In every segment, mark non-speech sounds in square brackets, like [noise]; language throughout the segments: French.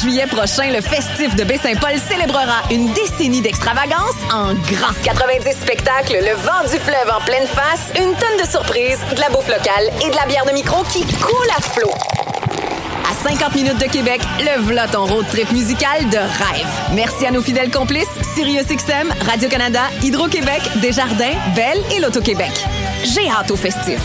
juillet prochain, le festif de Baie-Saint-Paul célébrera une décennie d'extravagance en grand. 90 spectacles, le vent du fleuve en pleine face, une tonne de surprises, de la bouffe locale et de la bière de micro qui coule à flot. À 50 minutes de Québec, le v'là ton road trip musical de rêve. Merci à nos fidèles complices, SiriusXM, Radio-Canada, Hydro-Québec, Desjardins, Belle et l'Auto-Québec. J'ai hâte au festif.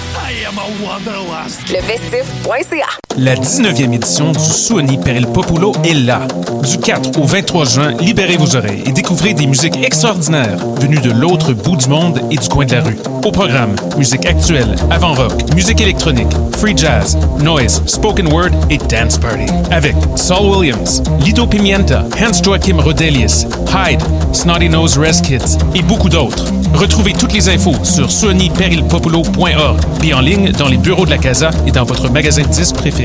Lefestif.ca La 19e édition du Suoni per il Populo est là. Du 4 au 23 juin, libérez vos oreilles et découvrez des musiques extraordinaires venues de l'autre bout du monde et du coin de la rue. Au programme, musique actuelle, avant-rock, musique électronique, free jazz, noise, spoken word et dance party. Avec Saul Williams, Lido Pimienta, Hans Joachim Rodelius, Hyde, Snotty Nose Rest Kids et beaucoup d'autres. Retrouvez toutes les infos sur suoniperilpopulo.org et en ligne dans les bureaux de la Casa et dans votre magasin de disques préféré.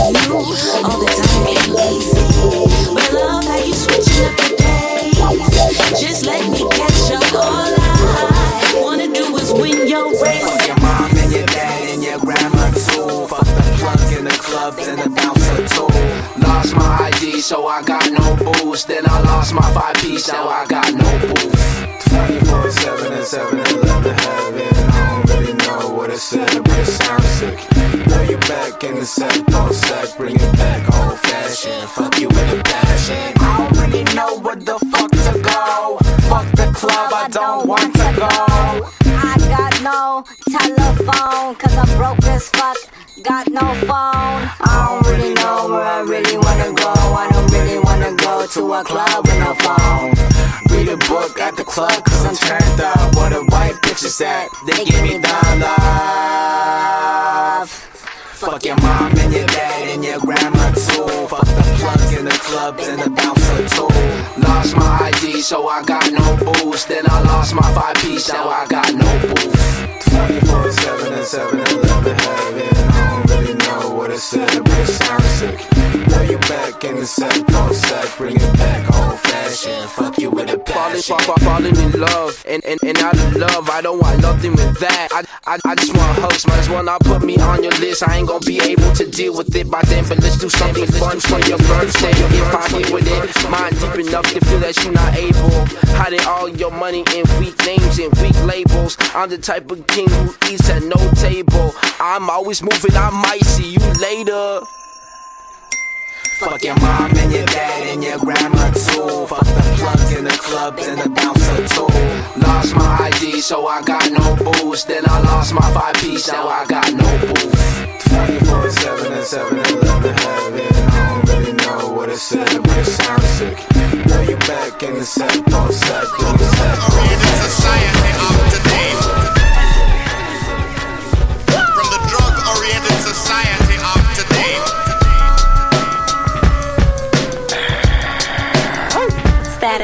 All the time but love how you switching up the pace. Just let me catch up. All I wanna do is win your race. Fuck your mom and your dad and your grandma too. Fuck the plug in the clubs and the bouncer too. Lost my ID, so I got no boost. Then I lost my five piece, now I got no boost. 24 7 and 7 11 in the set, don't sec, bring it back old fashioned. Fuck you with a passion. I really know where the fuck to go. Fuck the club, I don't want to go. I got no telephone, cause I'm broke as fuck. Got no phone. I don't really know where I really wanna go. I don't really wanna go to a club with no phone. Read a book at the club cause I'm turned up. Where the white bitches at? They give me love. Fuck your mom and your dad and your grandma too. Fuck the plug in the clubs and the bouncer too. Lost my ID, so I got no boost. Then I lost my five piece, now I got no boost. 24 7 and 7 11 heaven. I don't really know what it said, back in the set, don't sec, bring it back old fashioned. Fuck you with a Falling, passion. fall, falling in love, and, and, and out of love, I don't want nothing with that. I, I, I just want hugs, might as well not put me on your list. I ain't gonna be able to deal with it by then, but let's do something fun for your birthday. If I hit with it, mind deep enough to feel that you're not able. Hiding all your money in weak names and weak labels. I'm the type of king who eats at no table. I'm always moving, I might see you later. Fuck your mom and your dad and your grandma too. Fuck the plug in the clubs and the bouncer too. Lost my ID, so I got no boost. Then I lost my five piece, now I got no boost. 24 7 and 7 11 heaven. I don't really know what it said, but it sounds sick. Now you back in the set, don't sec, bring it back. Society of today. From the drug-oriented society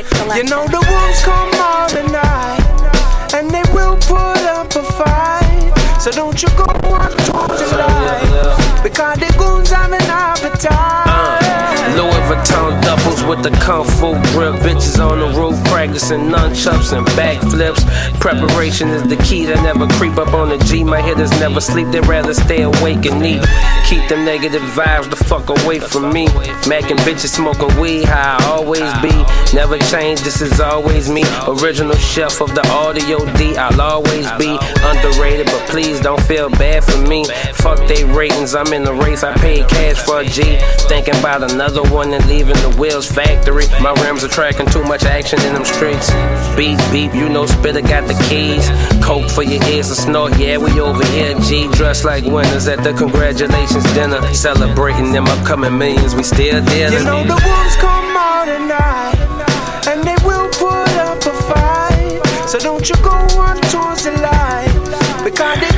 Static You know the wolves come out at night, and they will put up a fight. So don't you go on towards the light, because the goons have an appetite. Uh, Louis Vuitton duffels with the kung fu grip. Bitches on the roof practicing nunchucks and backflips. Preparation is the key to never creep up on the G. My hitters never sleep, they'd rather stay awake and eat. Keep them negative vibes the fuck away from me. Macking bitches smoking weed, how I always be. Never change, this is always me. Original chef of the audio D, I'll always be underrated, but please don't feel bad for me. Fuck they ratings, I'm in the race, I paid cash for a G. Thinking about another one and leaving the wheels factory. My rims are tracking too much action in them streets. Beep, beep, you know Spitter got the keys. Coke for your ears to snort, yeah, we over here. G dressed like winners at the congratulations dinner. Celebrating them upcoming millions, we still dealing. You know the wolves come out at night, and they will put up a fight. So don't you go on towards the light, because the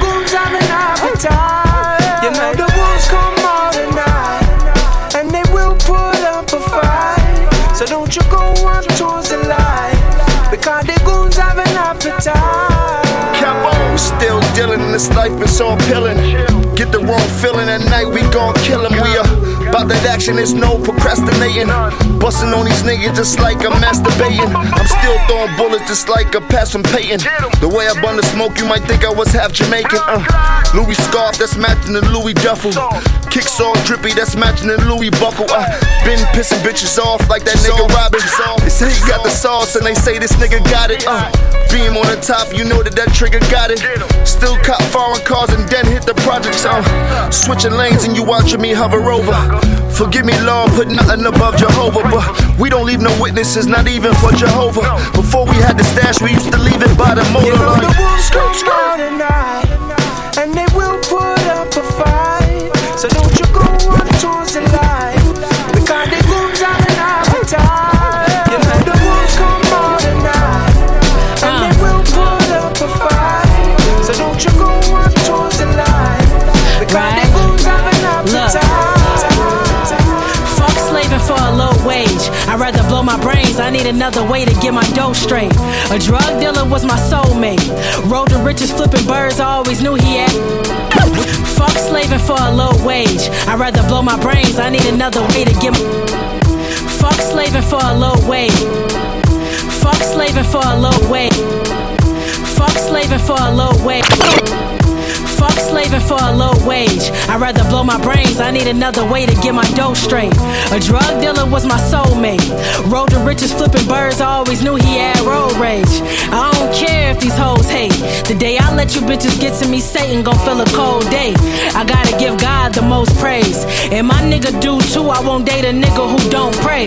dealing in this life been so appealing. Get the wrong feeling at night, we gon' kill him. We are about that action, there's no procrastinating. Busting on these niggas just like I'm masturbating. I'm still throwing bullets just like a pass from Peyton. The way I bun the smoke, you might think I was half Jamaican. Uh, Louis scarf, that's matching the Louis duffel. Kicks all drippy, that's matching the Louis buckle. I been pissing bitches off like that nigga Robin. They say he got the sauce and they say this nigga got it. Uh, beam on the top, you know that that trigger got it. Still cop foreign cars and then hit the projects. Uh, switching lanes and you watching me hover over. Forgive me, Lord, put nothing above Jehovah. But we don't leave no witnesses, not even for Jehovah. Before we had the stash, we used to leave it by the motor You know the wolves come tonight, need another way to get my dough straight. A drug dealer was my soulmate. Road to riches flipping birds. I always knew he had. [coughs] Fuck slaving for a low wage. I'd rather blow my brains. I need another way to get my. Fuck slaving for a low wage. Fuck slaving for a low wage. Fuck slaving for a low wage. Fuck slaving for a low wage. I'd rather blow my brains. I need another way to get my dough straight. A drug dealer was my soulmate. Road to riches flipping birds. I always knew he had road rage. I don't care if these hoes hate. The day I let you bitches get to me, Satan gon' feel a cold day. I gotta give God the most praise. And my nigga do too. I won't date a nigga who don't pray.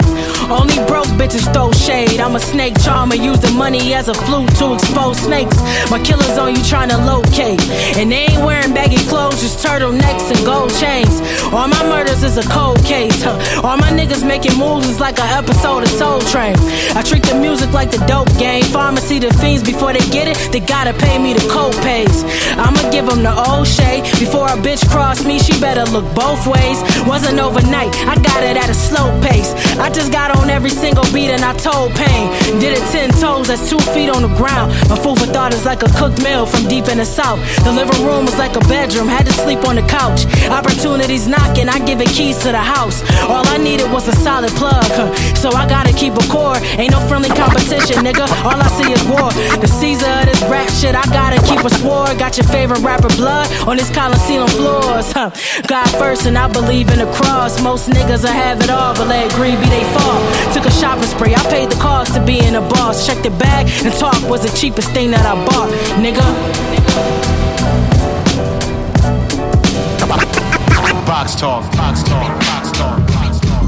Only broke bitches throw shade. I'm a snake charmer. Use the money as a flute to expose snakes. My killers on you trying to locate. And they ain't wearing baggy clothes, just turtlenecks and gold chains. All my murders is a cold case. Huh. All my niggas making moves is like an episode of Soul Train. I treat the music like the dope game. Pharmacy the fiends before they get it, they gotta pay me the co-pays. I'ma give them the old shade. Before a bitch cross me, she better look both ways. Wasn't overnight, I got it at a slow pace. I just got on every single beat and I told pain. Did it ten toes, that's two feet on the ground. My food for thought is like a cooked meal from deep in the south. The living room was like a bedroom, had to sleep on the couch. Opportunities knocking, I give it keys to the house. All I needed was a solid plug, huh. so I gotta keep a core. Ain't no friendly competition, nigga. All I see is war. The Caesar of this rap shit, I gotta keep a sword. Got your favorite rapper blood on this Coliseum floors, huh? God first, and I believe in the cross. Most niggas will have it all, but let greed be they fall. Took a shopping spree, I paid the cost to being a boss. Checked the bag, and talk was the cheapest thing that I bought, nigga. Box talk, box talk, box talk, box talk.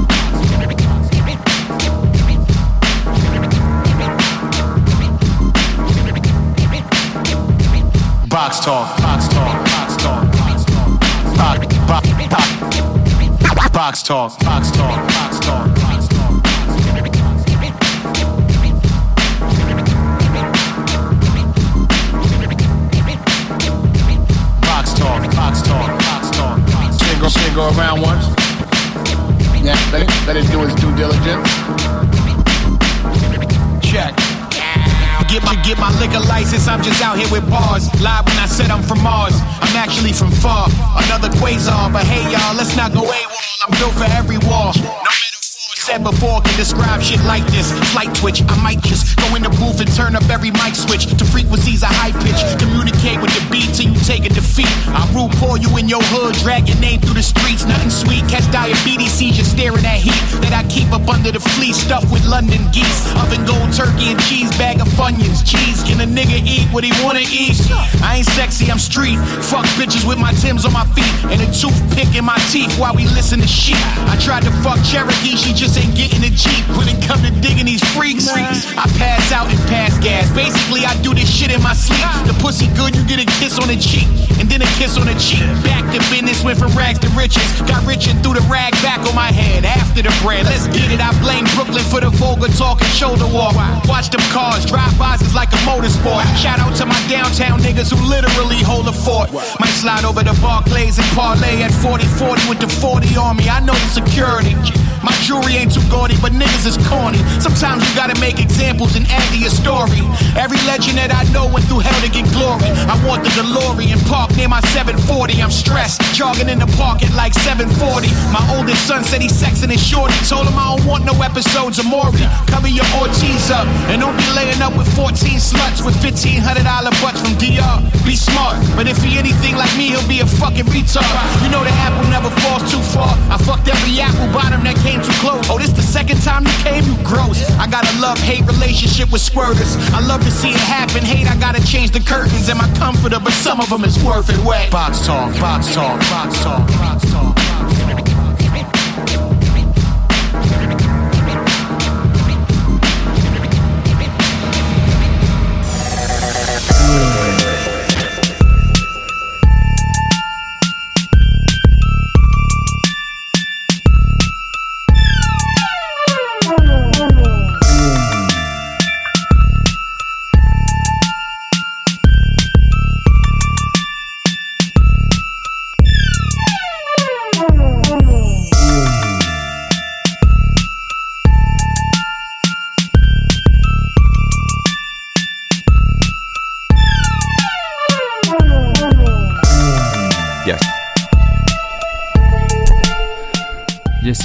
Box talk, box talk, box talk, box talk. Box, talk, box talk, box talk, box talk, around once. Yeah, let it, let it do its due diligence. Check. Get my get my liquor license, I'm just out here with bars. Live when I said I'm from Mars. I'm actually from far, another quasar. But hey y'all, let's not go AWOL. I'm built for every war. Said before can describe shit like this. Flight twitch, I might just go in the booth and turn up every mic switch to frequencies of high pitch. Communicate with the beat till you take a defeat. I root pour you in your hood, drag your name through the streets. Nothing sweet, catch diabetes, seizure staring at heat that I keep up under the fleece, stuffed with London geese. Oven gold turkey and cheese, bag of funyuns. Cheese, can a nigga eat what he wanna eat? I ain't sexy, I'm street. Fuck bitches with my Tim's on my feet and a toothpick in my teeth while we listen to shit. I tried to fuck Cherokee, she just ain't getting a Jeep. When it come to digging these freaks, I pass out and pass gas. Basically, I do this shit in my sleep. The pussy good, you get a kiss on the cheek, and then a kiss on the cheek. Back to business, went from rags to riches. Got rich and threw the rag back on my head after the bread. Let's get it. I blame Brooklyn for the vulgar talk and shoulder walk. Watch them cars, drive-bys is like a motorsport. Shout out to my downtown niggas who literally hold a fort. Might slide over to Barclays and parlay at 40-40 with the 40 on me. I know the security. My jewelry ain't too gaudy, but niggas is corny. Sometimes you gotta make examples and add to your story. Every legend that I know went through hell to get glory. I want the DeLorean park near my 740. I'm stressed, jogging in the park at like 740. My oldest son said he's sexing his shorty. Told him I don't want no episodes of Maury. Cover your Ortiz up and don't be laying up with 14 sluts with $1,500 butts from DR. Be smart, but if he anything like me, he'll be a fucking retard. You know the apple never falls too far. I fucked every apple bottom that came too close. Oh, this the second time you came, you gross. I got a love-hate relationship with squirters. I love to see it happen. Hate, I gotta change the curtains and my comforter, but some of them is worth it. Wet. Box talk, box talk, box talk, box talk.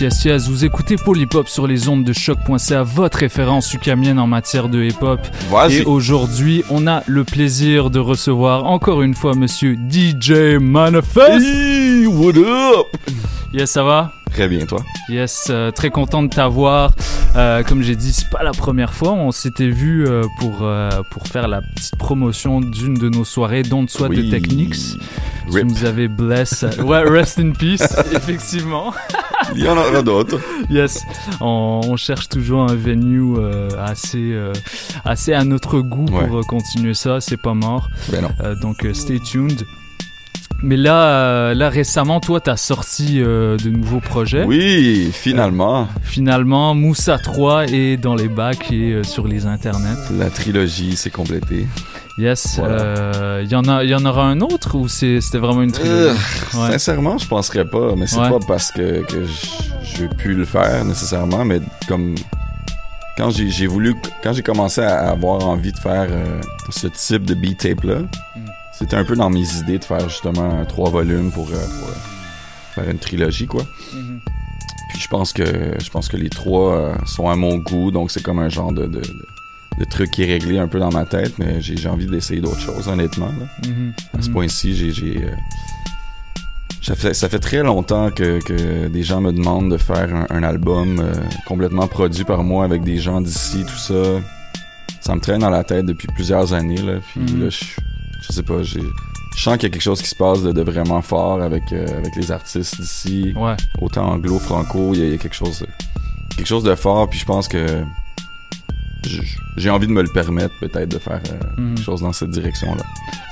Yes, yes, yes. Vous écoutez Polypop sur les ondes de choc.ca, votre référence ukamienne en matière de hip-hop. Et aujourd'hui, on a le plaisir de recevoir encore une fois monsieur DJ Manifest. what up? Yes, ça va? Très bien, toi? Yes, euh, très content de t'avoir. Euh, comme j'ai dit, c'est pas la première fois. On s'était vu euh, pour, pour faire la petite promotion d'une de nos soirées, dont soit Oui. de Techniques. Tu Rip. nous avais bless. [laughs] Ouais, rest in peace, [laughs] effectivement. Il y en aura d'autres. Yes, on, on cherche toujours un venue assez, assez à notre goût Ouais. pour continuer ça. C'est pas mort. Ben non. Donc, stay tuned. Mais là, euh, là récemment, toi, t'as sorti euh, de nouveaux projets. Oui, finalement. Finalement, Moussa 3 est dans les bacs et euh, sur les internets. La trilogie s'est complétée. Yes. Voilà. euh, Il y en a, y en aura un autre ou c'était vraiment une trilogie? Euh, Ouais. Sincèrement, je penserais pas, mais c'est Ouais. pas parce que, que veux plus le faire nécessairement, mais comme quand j'ai j'ai voulu, quand j'ai commencé à avoir envie de faire euh, ce type de beat tape là, Hmm. C'était un peu dans mes idées de faire justement trois volumes pour, euh, pour, euh, faire une trilogie quoi. Mhm. Puis je pense que je pense que les trois euh, sont à mon goût, donc c'est comme un genre de, de, truc qui est réglé un peu dans ma tête, mais j'ai j'ai envie d'essayer d'autres choses honnêtement là. Mhm. À ce Mhm. point-ci, j'ai. j'ai, ça fait, ça fait très longtemps que, que des gens me demandent de faire un, un album euh, complètement produit par moi avec des gens d'ici, tout ça. Ça me traîne dans la tête depuis plusieurs années, là. Puis là, je, je sais pas, j'ai. Je sens qu'il y a quelque chose qui se passe de, de vraiment fort avec, euh, avec les artistes d'ici. Ouais. Autant anglo, franco, il y, a- il y a quelque chose, quelque chose de fort. Puis je pense que j'ai envie de me le permettre peut-être de faire euh, Mhm. quelque chose dans cette direction-là.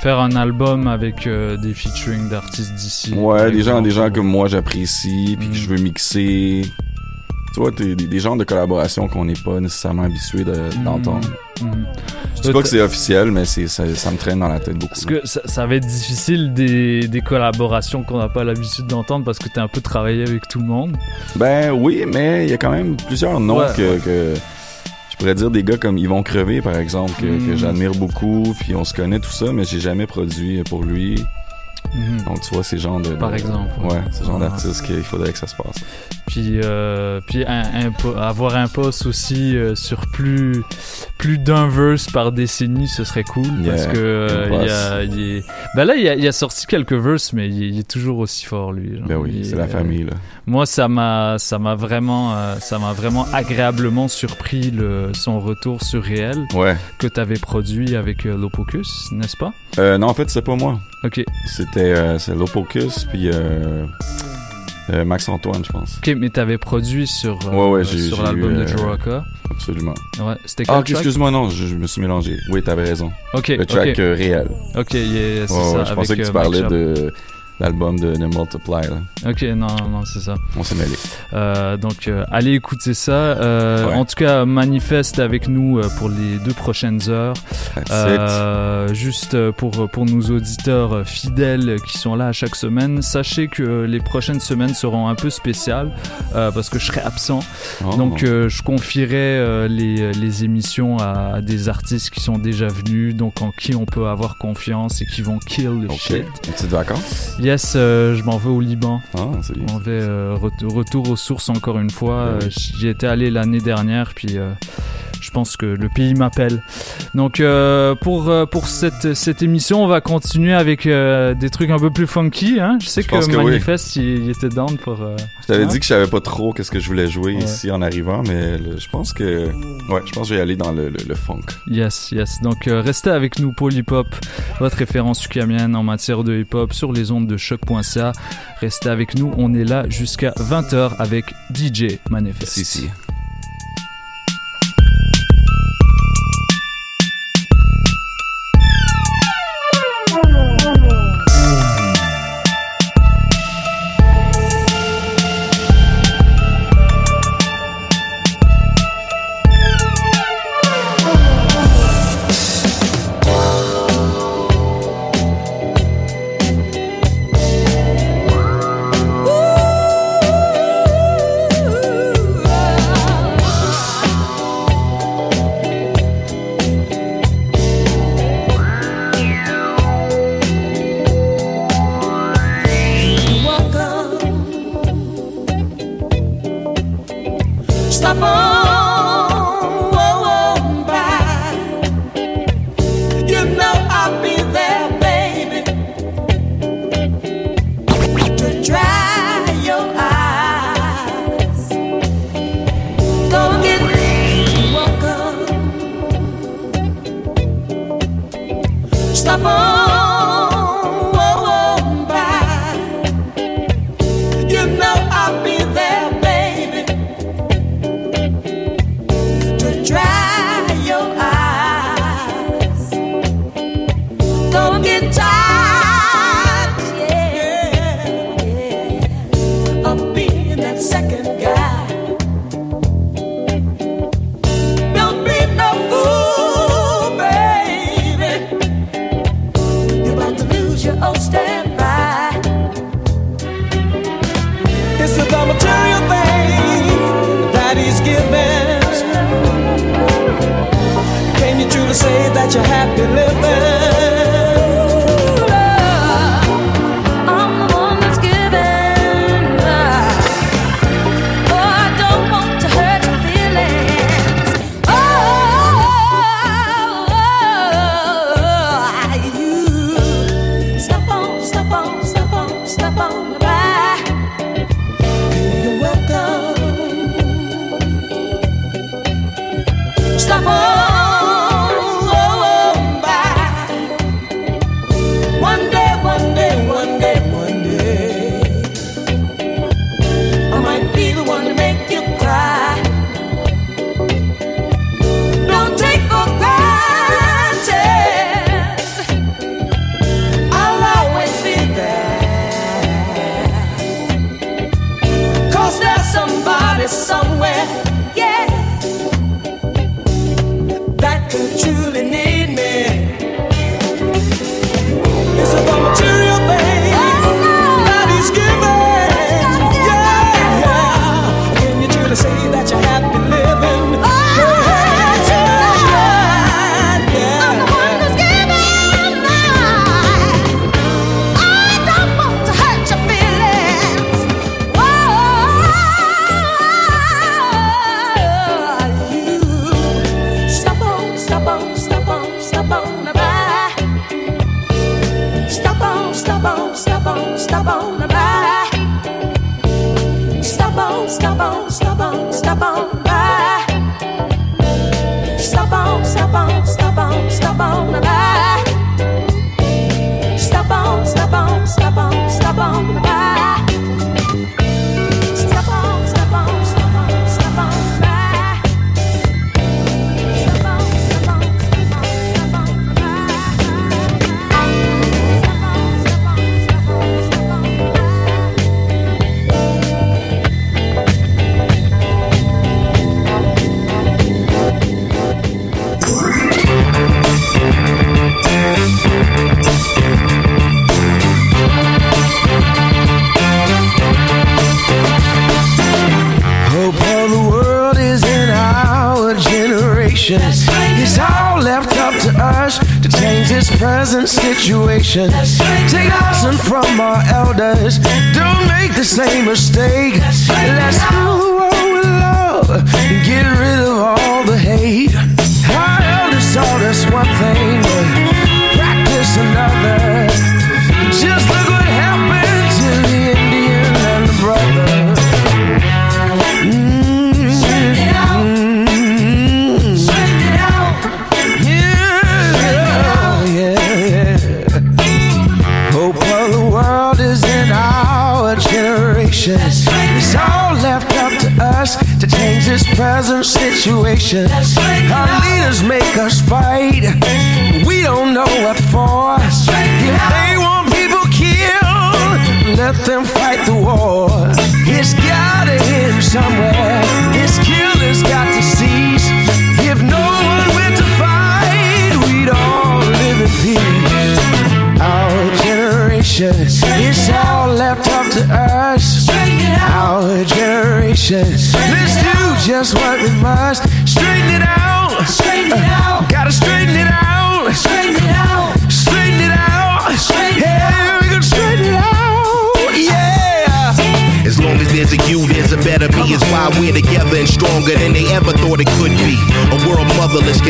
Faire un album avec euh, des featuring d'artistes d'ici. Ouais, des gens, des gens que moi j'apprécie, puis que je veux mixer. T'es- des, des genres de collaborations qu'on n'est pas nécessairement habitué de- d'entendre. Mhm. Je dis pas que c'est officiel, mais c'est ça, ça me traîne dans la tête beaucoup. Parce que ça, ça va être difficile des, des collaborations qu'on n'a pas l'habitude d'entendre parce que t'as un peu travaillé avec tout le monde. Ben oui, mais il y a quand même plusieurs noms Ouais, que, que- je pourrais dire des gars comme Yvon Crevé par exemple que, que Mm. j'admire beaucoup, puis on se connaît tout ça, mais j'ai jamais produit pour lui. Mhm. Donc tu vois ces genres de Par de- exemple, ouais, ouais. ces genres Ouais. d'artistes qu'il faudrait que ça se passe. Puis, euh, puis un, un po- avoir un poste aussi euh, sur plus, plus d'un verse par décennie, ce serait cool. Parce que euh, y a, est- ben là, il a, sorti quelques verses, mais il est, toujours aussi fort, lui. genre. Ben oui, c'est est- la famille là. Moi, ça m'a, ça m'a vraiment, euh, ça m'a vraiment agréablement surpris le, son retour sur réel Ouais. que tu avais produit avec Lopocus, n'est-ce pas? Non, en fait, c'est pas moi. Ok. C'était c'est Lopocus puis euh, Max Antoine, je pense. Ok, mais t'avais produit sur, euh, Ouais, ouais, j'ai- sur l'album de euh, Joraka. Absolument. Ouais, c'était Ah, excuse-moi, non, je, je me suis mélangé. Oui, t'avais raison. Ok, Le track réel. Ok, yeah, c'est Ouais, ça, je pensais que tu parlais de, l'album de, de Multiply. Là. Ok, non, non, c'est ça. On s'est mêlé. Euh, donc, euh, allez écouter ça. Euh, Ouais. En tout cas, manifeste avec nous pour les deux prochaines heures. Juste pour, pour nos auditeurs fidèles qui sont là à chaque semaine, sachez que les prochaines semaines seront un peu spéciales parce que je serai absent. Oh. Donc, je confierai les, les émissions à, des artistes qui sont déjà venus, donc en qui on peut avoir confiance et qui vont kill le Ok. shit. Une petite vacances? Yes, euh, je m'en vais au Liban. Ah. Je m'en vais euh, ret- retour aux sources encore une fois. Oui. Euh, J'y étais allé l'année dernière, puis je pense que le pays m'appelle. Donc euh, pour euh, pour cette cette émission, on va continuer avec euh, des trucs un peu plus funky. Hein. Je sais Je que, que oui. Manifest il, il était down pour. euh, Je t'avais hein? dit que je savais pas trop qu'est-ce que je voulais jouer Ouais. ici en arrivant, mais le- je pense que ouais, je pense que je vais aller dans le, le- le funk. Yes, yes. Donc restez avec nous, Paul Hip Hop, votre référence ukamienne en matière de hip hop sur les ondes de choc.ca. Restez avec nous, on est là jusqu'à 20h avec DJ Manifest. Si si. Stop on,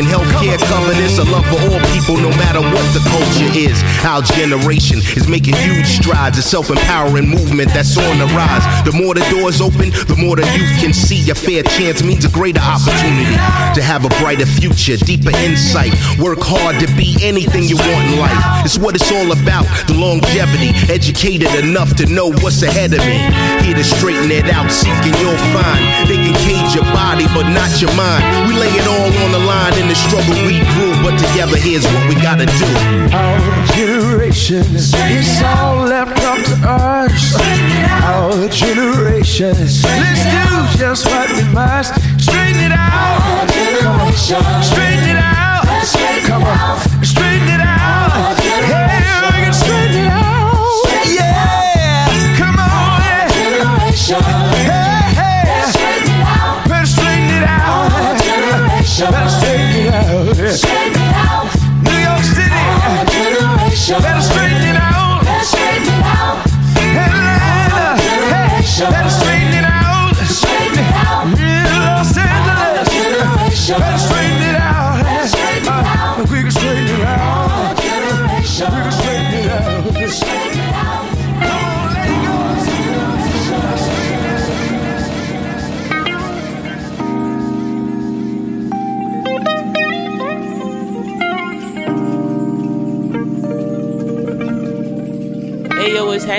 can healthcare this. A love for all people, no matter what the culture is. Our generation is making huge strides. A self-empowering movement that's on the rise. The more the doors open, the more the youth can see. A fair chance means a greater opportunity to have a brighter future, deeper insight. Work hard to be anything you want in life. It's what it's all about. The longevity, educated enough to know what's ahead of me. Here to straighten it out, seeking you'll find. They can cage your body, but not your mind. We lay it all on the line in the struggle we grew, but together here's what we gotta do. Our generation, it's all left up to us. Our generation, let's do just what we must. Straighten it out. Come on.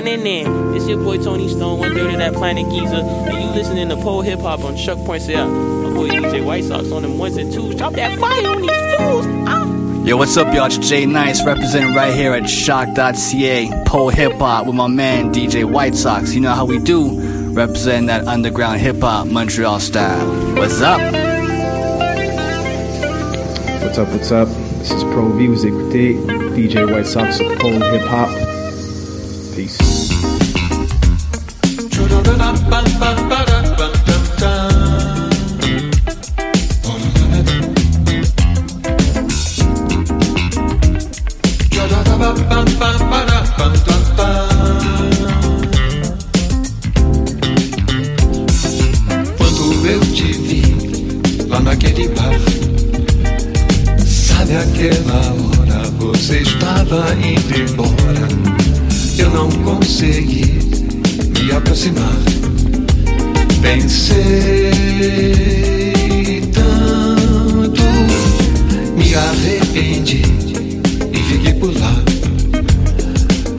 Hey yo, what's? It's your boy Tony Stone, one third of that planet Giza, and you listening to pole hip hop on Chuck Points Out. My boy DJ White Sox on them ones and twos. Drop that fire on these fools. Yo, what's up, y'all? It's Jay Nice representing right here at Shock.ca, Pole Hip Hop with my man DJ White Sox. You know how we do, representing that underground hip hop Montreal style. What's up? What's up, what's up? This is Pro V, vous écoutez DJ White Sox sur Pole Hip Hop. Eu te vi lá naquele bar, sabe aquela hora você estava indo embora. Eu não consegui me aproximar. Pensei tanto, me arrependi e fiquei por lá.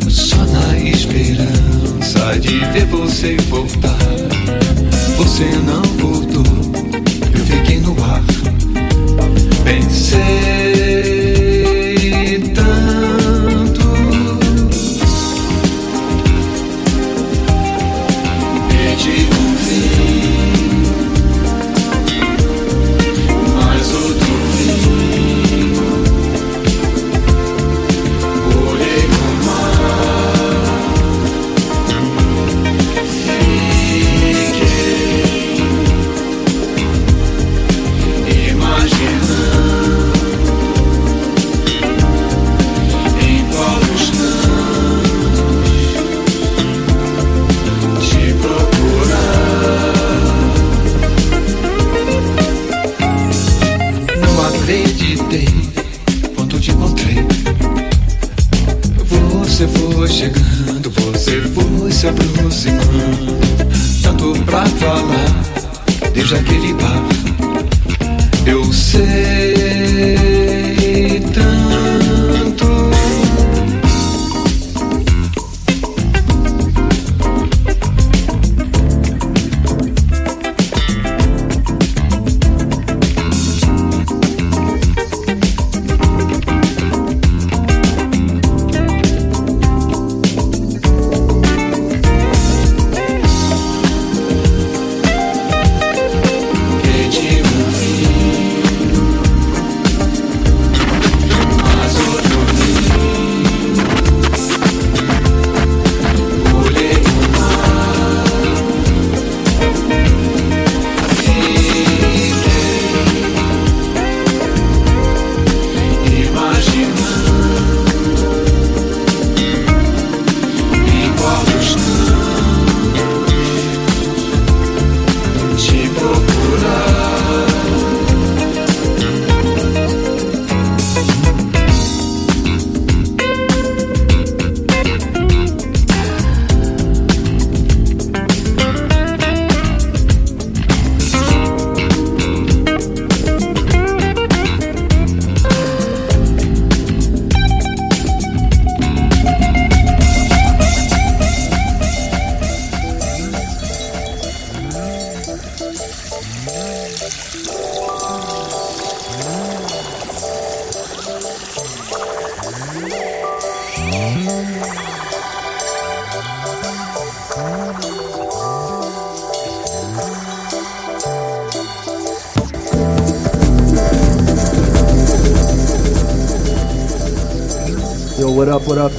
Só na esperança de ver você voltar. Você não voltou, no. Pensei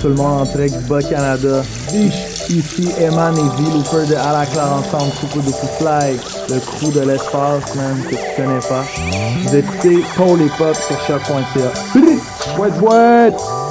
tout le monde en direct du Bas-Canada. Ici Eman et V-Looper de À la Claire Ensemble, Super Duper Fly, le crew de l'espace, man, que tu connais pas. Vous écoutez Paul et Pop sur choc.ca. What, what?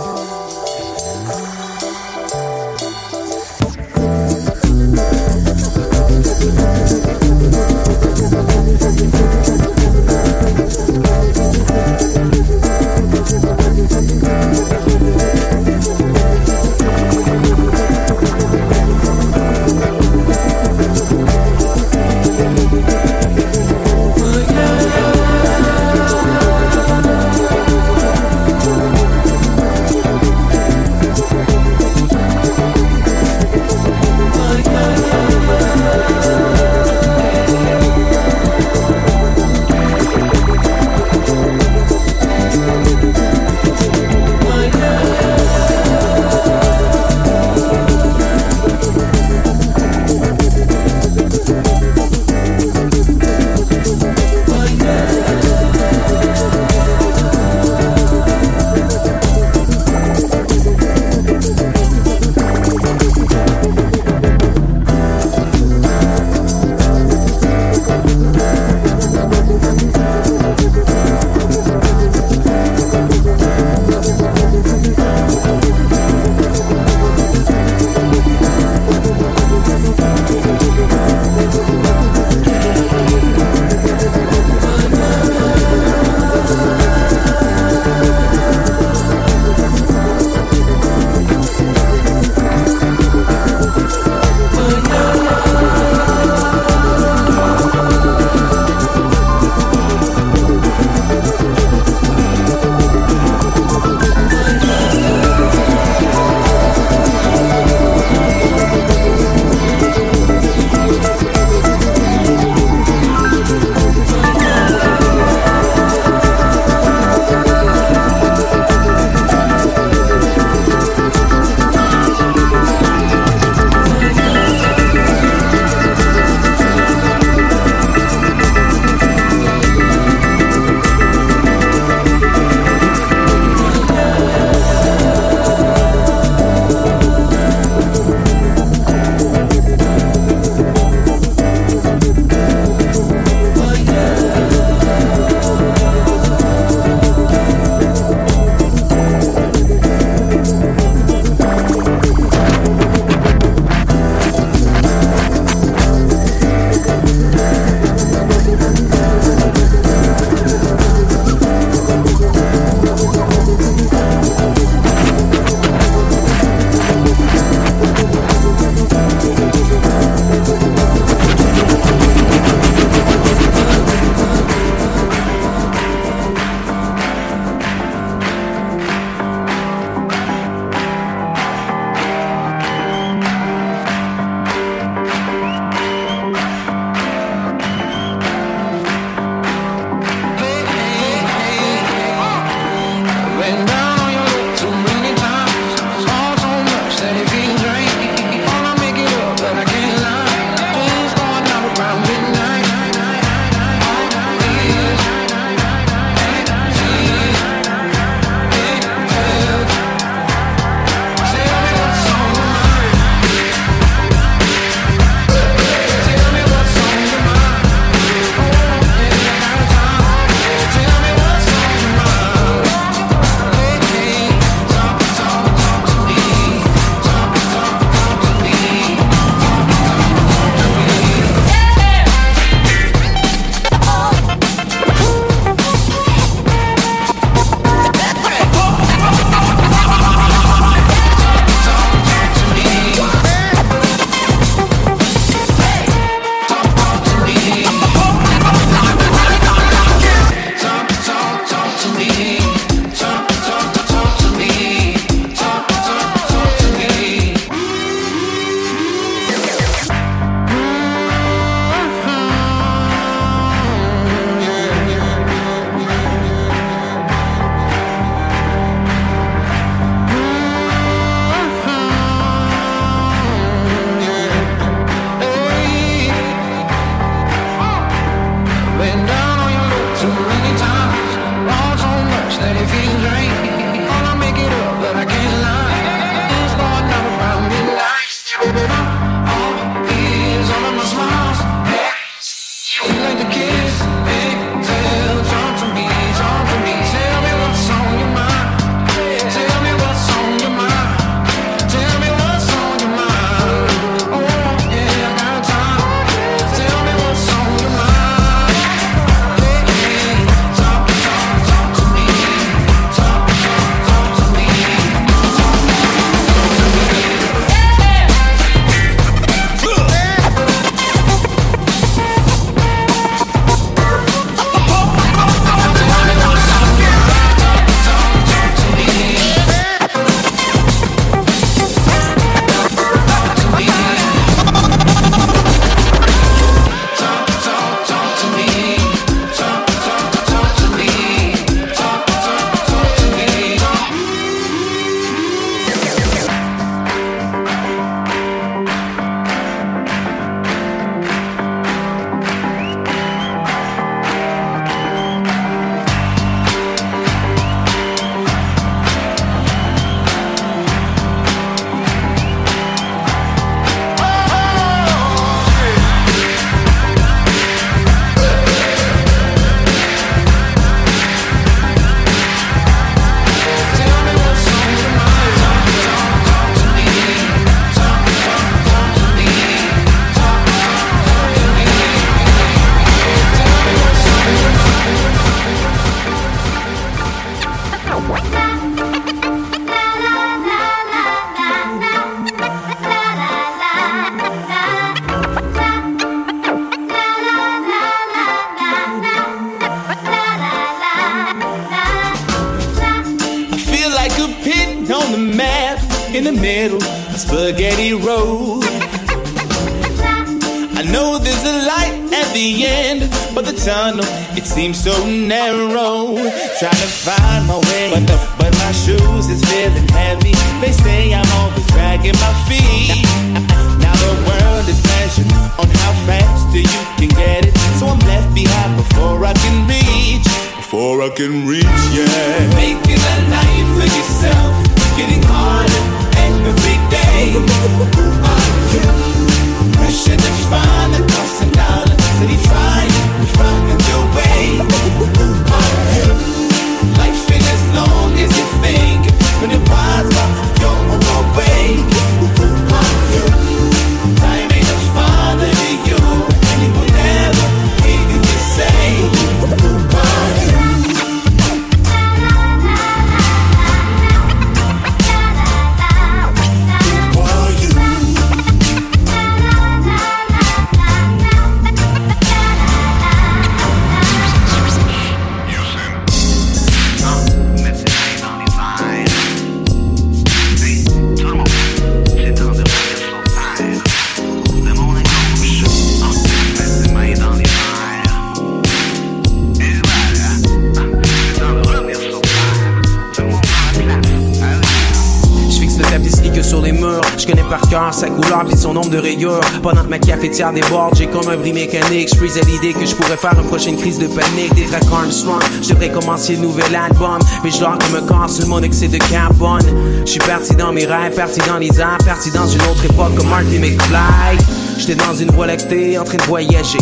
Pendant que ma cafetière déborde, j'ai comme un bris mécanique. Je freeze à l'idée que je pourrais faire une prochaine crise de panique. Des tracks Armstrong, je devrais commencer le nouvel album. Mais je dors comme un corps sur le monoxyde de carbone. Je suis parti dans mes rêves, parti dans les airs, parti dans une autre époque comme Marty McFly. J'étais dans une voie lactée en train de voyager.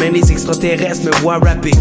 Même les extraterrestres me voient rapper.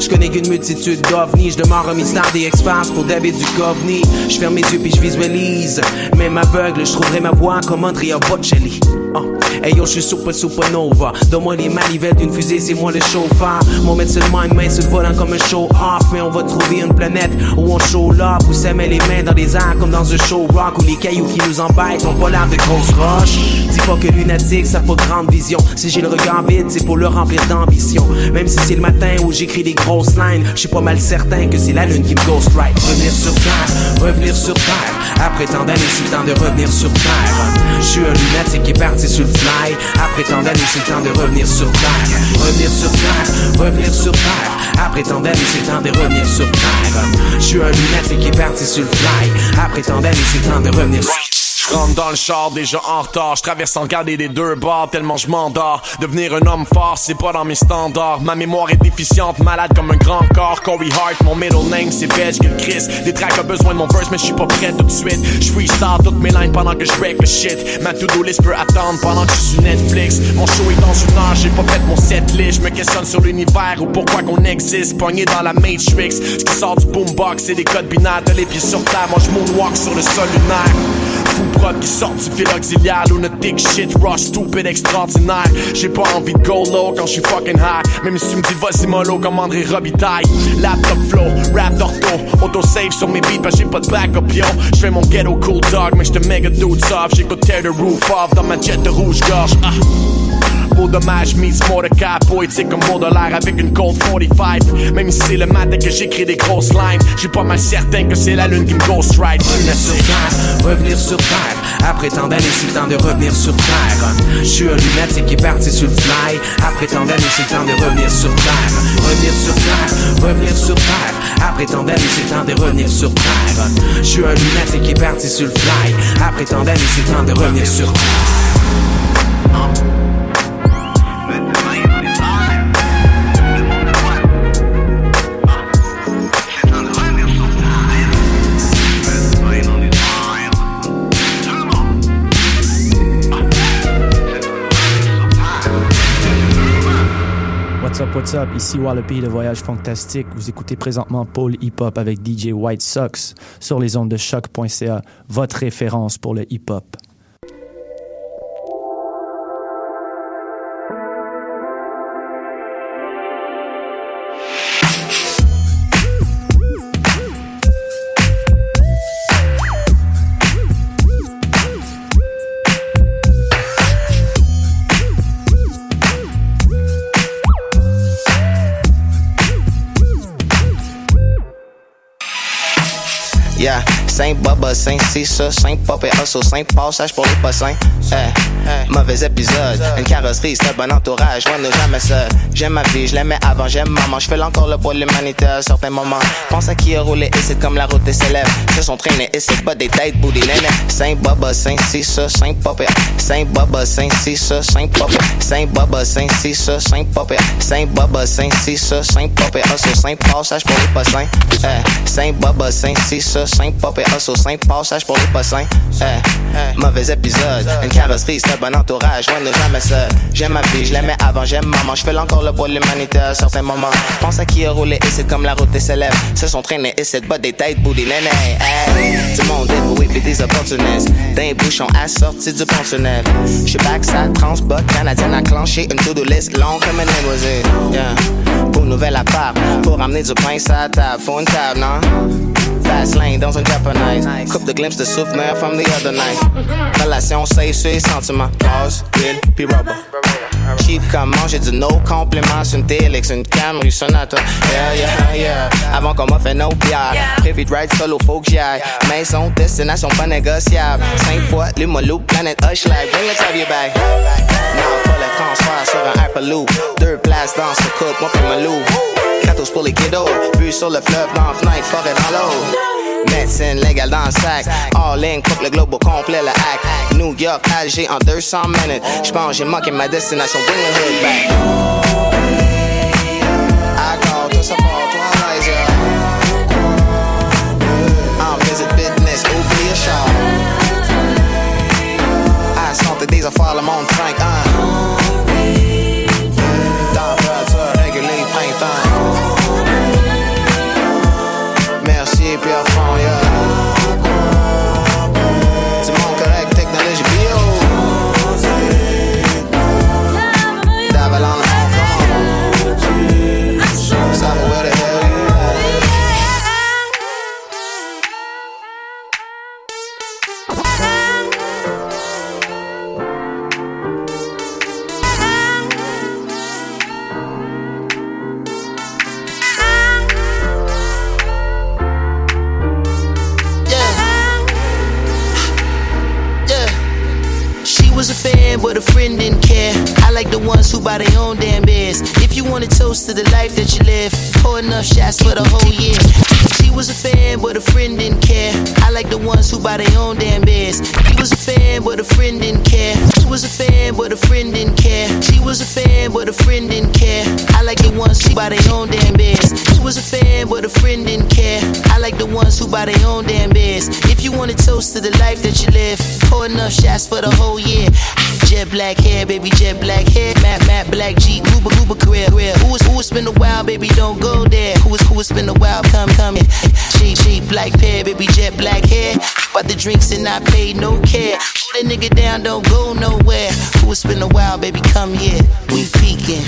Je connais qu'une multitude d'ovnis, je demeure un mystère des ex-faces pour David Duchovny. Je ferme mes yeux puis je visualise. Même aveugle, je trouverai ma voix comme Andrea Bocelli. Oh. Hey yo, je suis super supernova. Donne-moi les manivelles d'une fusée, c'est moi le chauffeur. Mon mettre le mind, main sur le volant comme un show off. Mais on va trouver une planète où on show love, où ça met les mains dans les airs comme dans un show rock. Où les cailloux qui nous embêtent ont pas l'air de grosses roches. Dis pas que lunatique, ça pas grande vision. Si j'ai le regard vide, c'est pour le remplir d'ambition. Même si c'est le matin où j'écris des grosses lines, je suis pas mal certain que c'est la lune qui me ghost right. Revenir sur terre, revenir sur terre. Après tant d'années, c'est temps de revenir sur terre. Je suis un lunatique qui est parti sur le fly. Après tant d'années, c'est le temps de revenir sur terre. Revenir sur terre, revenir sur terre. Après tant d'années, c'est le temps de revenir sur terre. Je suis un lunatique qui est parti sur le fly. Après tant d'années, c'est le temps de revenir sur Je rentre dans le char déjà en retard, je traverse sans regarder les deux bords tellement je m'endors. Devenir un homme fort, c'est pas dans mes standards. Ma mémoire est déficiente, malade comme un grand corps. Corey Hart, mon middle name c'est Veg que Chris. Des tracks ont besoin de mon verse, mais je suis pas prêt tout de suite. Je freestyle toutes mes lines pendant que je break le shit. Ma to-do list peut attendre pendant que je suis Netflix. Mon show est dans une heure, j'ai pas fait mon set list. Je me questionne sur l'univers ou pourquoi qu'on existe. Pogné dans la Matrix, ce qui sort du boombox, c'est des codes binaires. T'as les pieds sur terre, moi je moonwalk sur le sol lunaire. Prod qui sort du fil auxiliaire Lunatic shit, rush, stupid, extraordinaire. J'ai pas envie de go low quand je suis fucking high. Même si tu me dis vas-y mollo comme André Robitaille Laptop flow, rap d'ortho. Auto-save sur mes beats que j'ai pas de backup yo. J'fais mon ghetto cool dog mais j'te méga dude soft. J'écoute tear the roof off dans ma jet de rouge-gorge ah. Beau dommage meets Mordecai Poétique comme Baudelaire avec une Colt 45 Même si c'est le matin que j'écris des grosses lines J'suis pas mal certain que c'est la lune qui me ghost ride Revenir sur terre, revenir sur terre. Après tant d'années, c'est le temps de revenir sur terre. Je suis un lunatique qui est parti sur le fly. Après tant d'années, c'est le temps de revenir sur terre. Revenir sur terre, revenir sur terre. Après tant d'années, c'est le temps de revenir sur terre. Je suis un lunatique qui est parti sur le fly. Après tant d'années, c'est le temps de revenir sur terre. What's up, what's up? Ici Wallopy de Voyage Fantastique. Vous écoutez présentement Paul Hip Hop avec DJ White Sox sur les ondes de choc.ca, votre référence pour le hip hop. Bubba, Saint Cissa, Saint Pop et Hustle, Saint Passage pour les pas saints. Eh, mauvais épisode, une carrosserie, c'est un bon entourage, moi ne jamais seul. J'aime ma vie, je l'aimais avant, j'aime maman, je fais encore le poids de l'humanité à certains moments. Pense à qui a roulé et c'est comme la route des célèbres. Se sont traînés et c'est pas des têtes pour des nénés. Saint Bubba, Saint Cissa, Saint Pop et Saint Bubba, Saint Cissa, Saint Pop et Saint Bubba, Saint Cissa, Saint Pop et Saint Bubba, Saint Cissa, Saint Pop et Hustle, Saint Passage pour les pas saints. Eh, Saint Bubba, Saint Cissa, Saint Pop et Hustle, Saint Passage pour les pas saints. Eh, mauvais épisode, une carrosserie, c'est un bon entourage, moi ne jamais seul. J'aime ma vie, je l'aimais avant, j'aime maman, je fais encore le poids de l'humanité à certains moments. Pense à qui a roulé et c'est comme la route des célèbres. Se sont traînés et c'est pas des têtes pour des nénés. Hey, tout le monde est oui, pis des opportunistes. D'un bouchon assorti du pont tunnel. J'suis backside, transbot, canadienne enclenché, une to-do list longue comme une limousine. Yeah. Pour nouvelle appart, pour amener du pain la table, faut une table, non? Fast lane dans un japonais. Coupe de glimpses de souvenirs from the other night. Relation safe sur les sentiments. Gaz, huile, puis rubber. Cheap comme manger du no complément sur une télé, une Camry Sonata. Yeah, yeah, yeah. Avant qu'on m'offre no bière. Prévu de ride solo, faut que j'y aille. Maison, destination pas négociable. Cinq fois, l'Humaloop, planète Hushlag. Bring the you back. Non, pas le transfert sur un Hyperloop. Deux places dans ce couple, moi puis ma loup. Kratos pour les kiddos. Vue sur le fleuve dans la fenêtre, forêt dans l'eau. Médecine légale dans le sac. All in, coupe le globe au complet. New York, Alger en 200 minutes. J'pense j'ai manqué ma destination, bring the hood back. Accord, tout ça pour toi, Liza. En visit business, oublie le char. À santé des affaires, le monde trinque, but a friend didn't care. I like the ones who buy their own damn beers. If you want a toast to the life that you live, pour enough shots for the whole year. She was a fan, but a friend didn't care. I like the ones who buy their own damn beds. He was a fan, but a friend didn't care. She was a fan, but a friend didn't care. She was a fan, but a friend didn't care. I like the ones who buy their own damn beds. She was a fan, but a friend didn't care. I like the ones who buy their own damn beds. If you want to toast to the life that you live, pour enough shots for the whole year. Jet black hair, baby, jet black hair. Matte, matte, black Jeep, Uber, Uber career. Who is, who is been a while, baby, don't go there. Who is, who has been a while, come, come here. Cheap, cheap, black pair, baby, jet black hair. Bought the drinks and I paid no care. Hold that nigga down, don't go nowhere. Who has been a while, baby, come here. We peeking.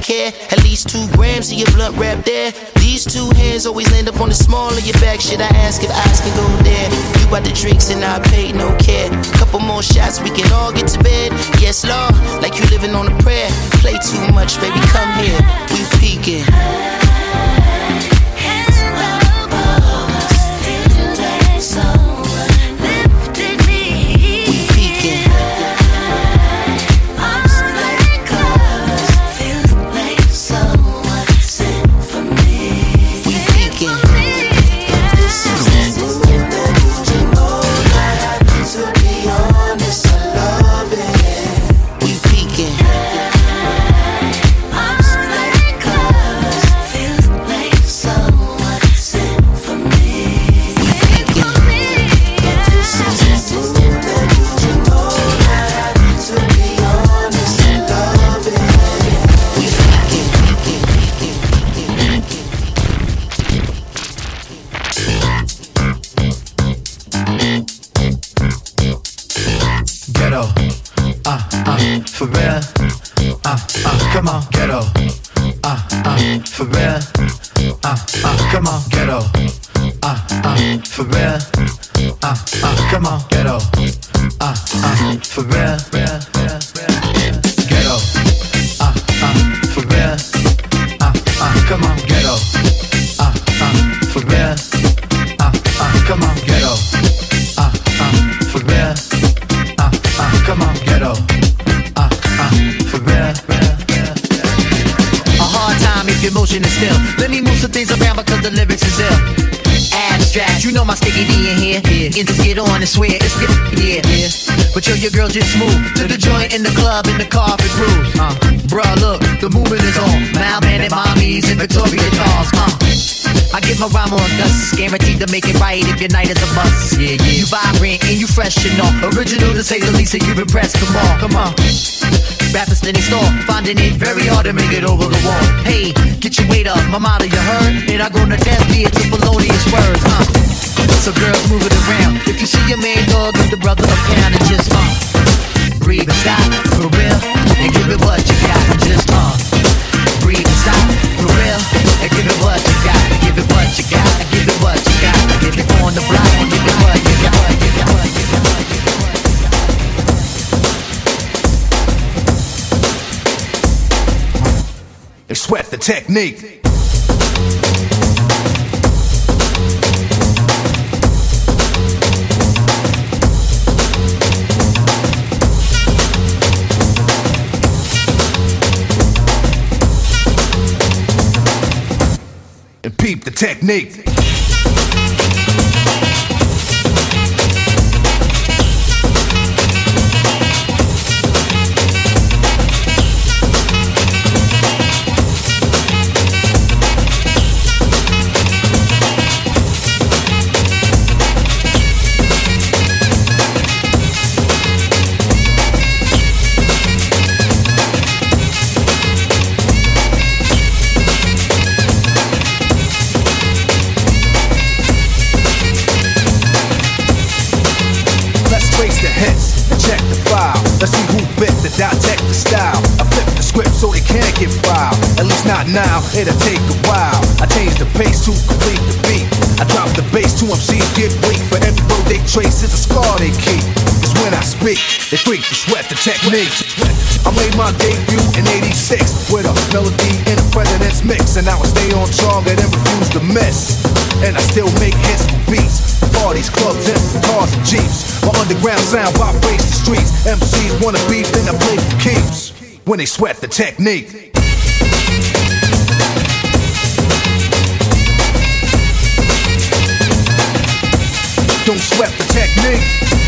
Black hair. At least two grams of your blunt wrap there. These two hands always land up on the small of your back. Should I ask if eyes can go there? You bought the drinks and I paid no care. Couple more shots, we can all get to bed. Yes, Lord, like you living on a prayer. Play too much, baby, come here. We peeking. Your night is a bust. Yeah, yeah. You vibrant and you fresh and all. Original to say the least, and you impressed. Come on, come on. Rappers in store, finding it very hard to make it over the wall. Hey, get your weight up, my motto you heard? And I go to death beer to felonious words, huh? So girls move it around. If you see your main dog, give the brother a pound and just uh, breathe and stop for real, and give it what you got. Just uh, technique. And peep the technique. They freak to sweat the technique. I made my debut in 86 with a melody in a president's mix. And I stay on target and refuse to miss. And I still make hits for beats. Parties, clubs, and cars and jeeps. My underground sound vibrates the streets. MCs wanna beef, then I play for keeps. When they sweat the technique. Don't sweat the technique.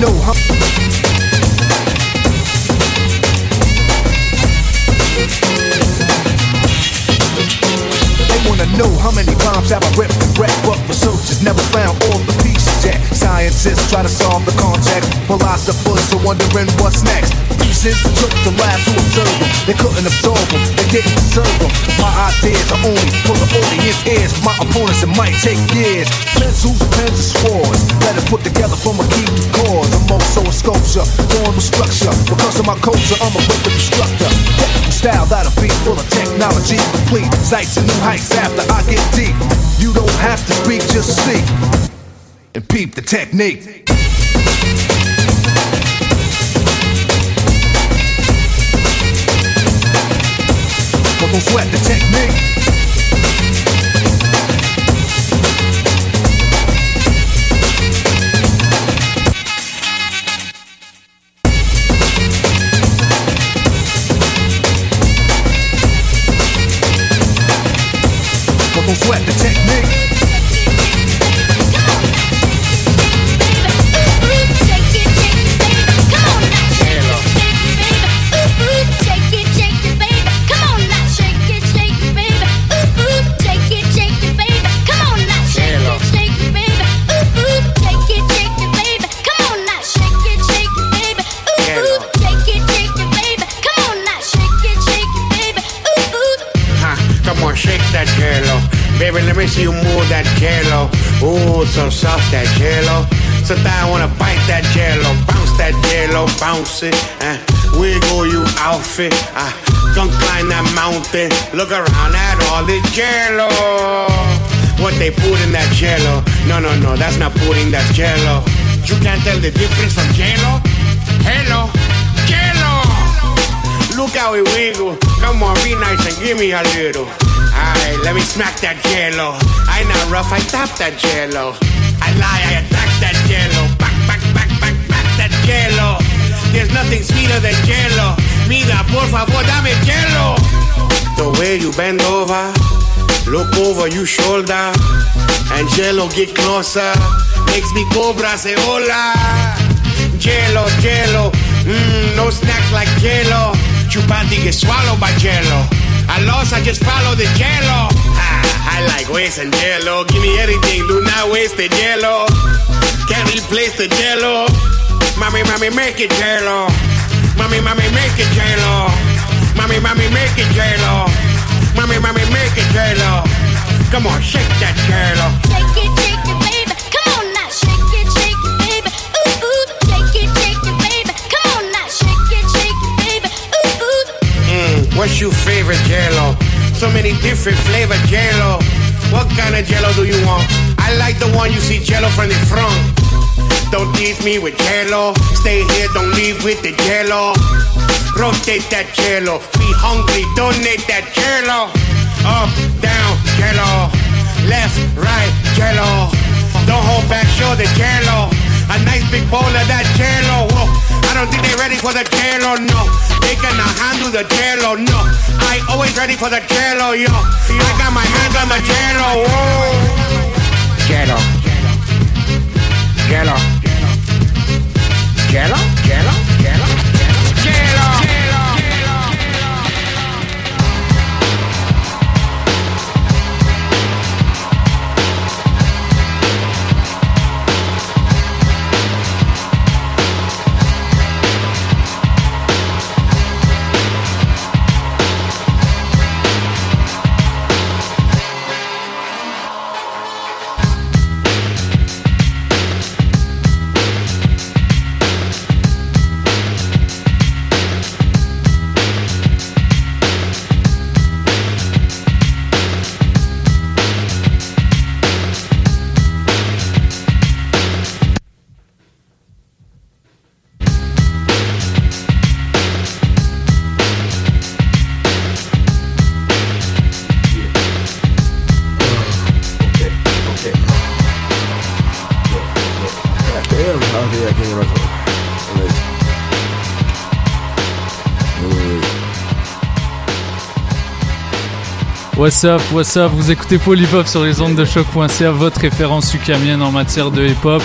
Know how. They wanna know how many bombs have I ripped and wrecked, but researchers never found all the pieces yet. Scientists try to solve the context, philosophers are wondering what's next. Pieces took the last to observe them. They couldn't absorb them, they didn't deserve them. My ideas are only for the audience ears. My opponents, it might take years. Pencils, pens, and swords. Let us put together from a key to cause. I'm also a sculpture, with structure. Because of my culture, I'm a wicked instructor. Technical style that'll be full of technology complete. Sights and new heights after I get deep. You don't have to speak, just see. And peep the technique. Sweat the technique. You move that jello. Ooh, so soft that jello. So I wanna bite that jello. Bounce that jello, bounce it. Uh, wiggle you outfit. Uh, come climb that mountain. Look around at all the jello. What they put in that jello? No, no, no, that's not pudding, that's jello. You can't tell the difference from jello? Hello, jello. Look how it wiggle. Come on, be nice and give me a little. Alright, let me smack that jello. I not rough, I tap that jello. I lie, I attack that jello. Back, back, back, back, back that jello. There's nothing sweeter than jello. Mira, por favor, dame jello. The way you bend over, look over your shoulder, and jello get closer. Makes me cobra say hola. Jello, jello, mmm, no snack like jello. Chupati get swallowed by jello. I lost, I just follow the jello. Ah, I like wasting jello. Give me anything, do not waste the jello. Can't replace the jello. Mommy, mommy, make it jello. Mommy, mommy, make it jello. Mommy, mommy, make it jello. Mommy, mommy, make it jello. Come on, shake that jello. Shake it, shake what's your favorite jello? So many different flavor jello. What kind of jello do you want? I like the one you see jello from the front. Don't tease me with jello. Stay here, don't leave with the jello. Rotate that jello. Be hungry, donate that jello. Up, down, jello. Left, right, jello. Don't hold back, show the jello. A nice big bowl of that jello. Whoa. I don't think they're ready for the jello, no. They cannot handle the jello, no. I always ready for the jello, yo. I got my hands on the jello, whoa. Jello. Jello. Jello? Jello? Jello? Jello? What's up, what's up? Vous écoutez Polypop sur les ondes de choc.ca, votre référence ukamienne en matière de hip-hop.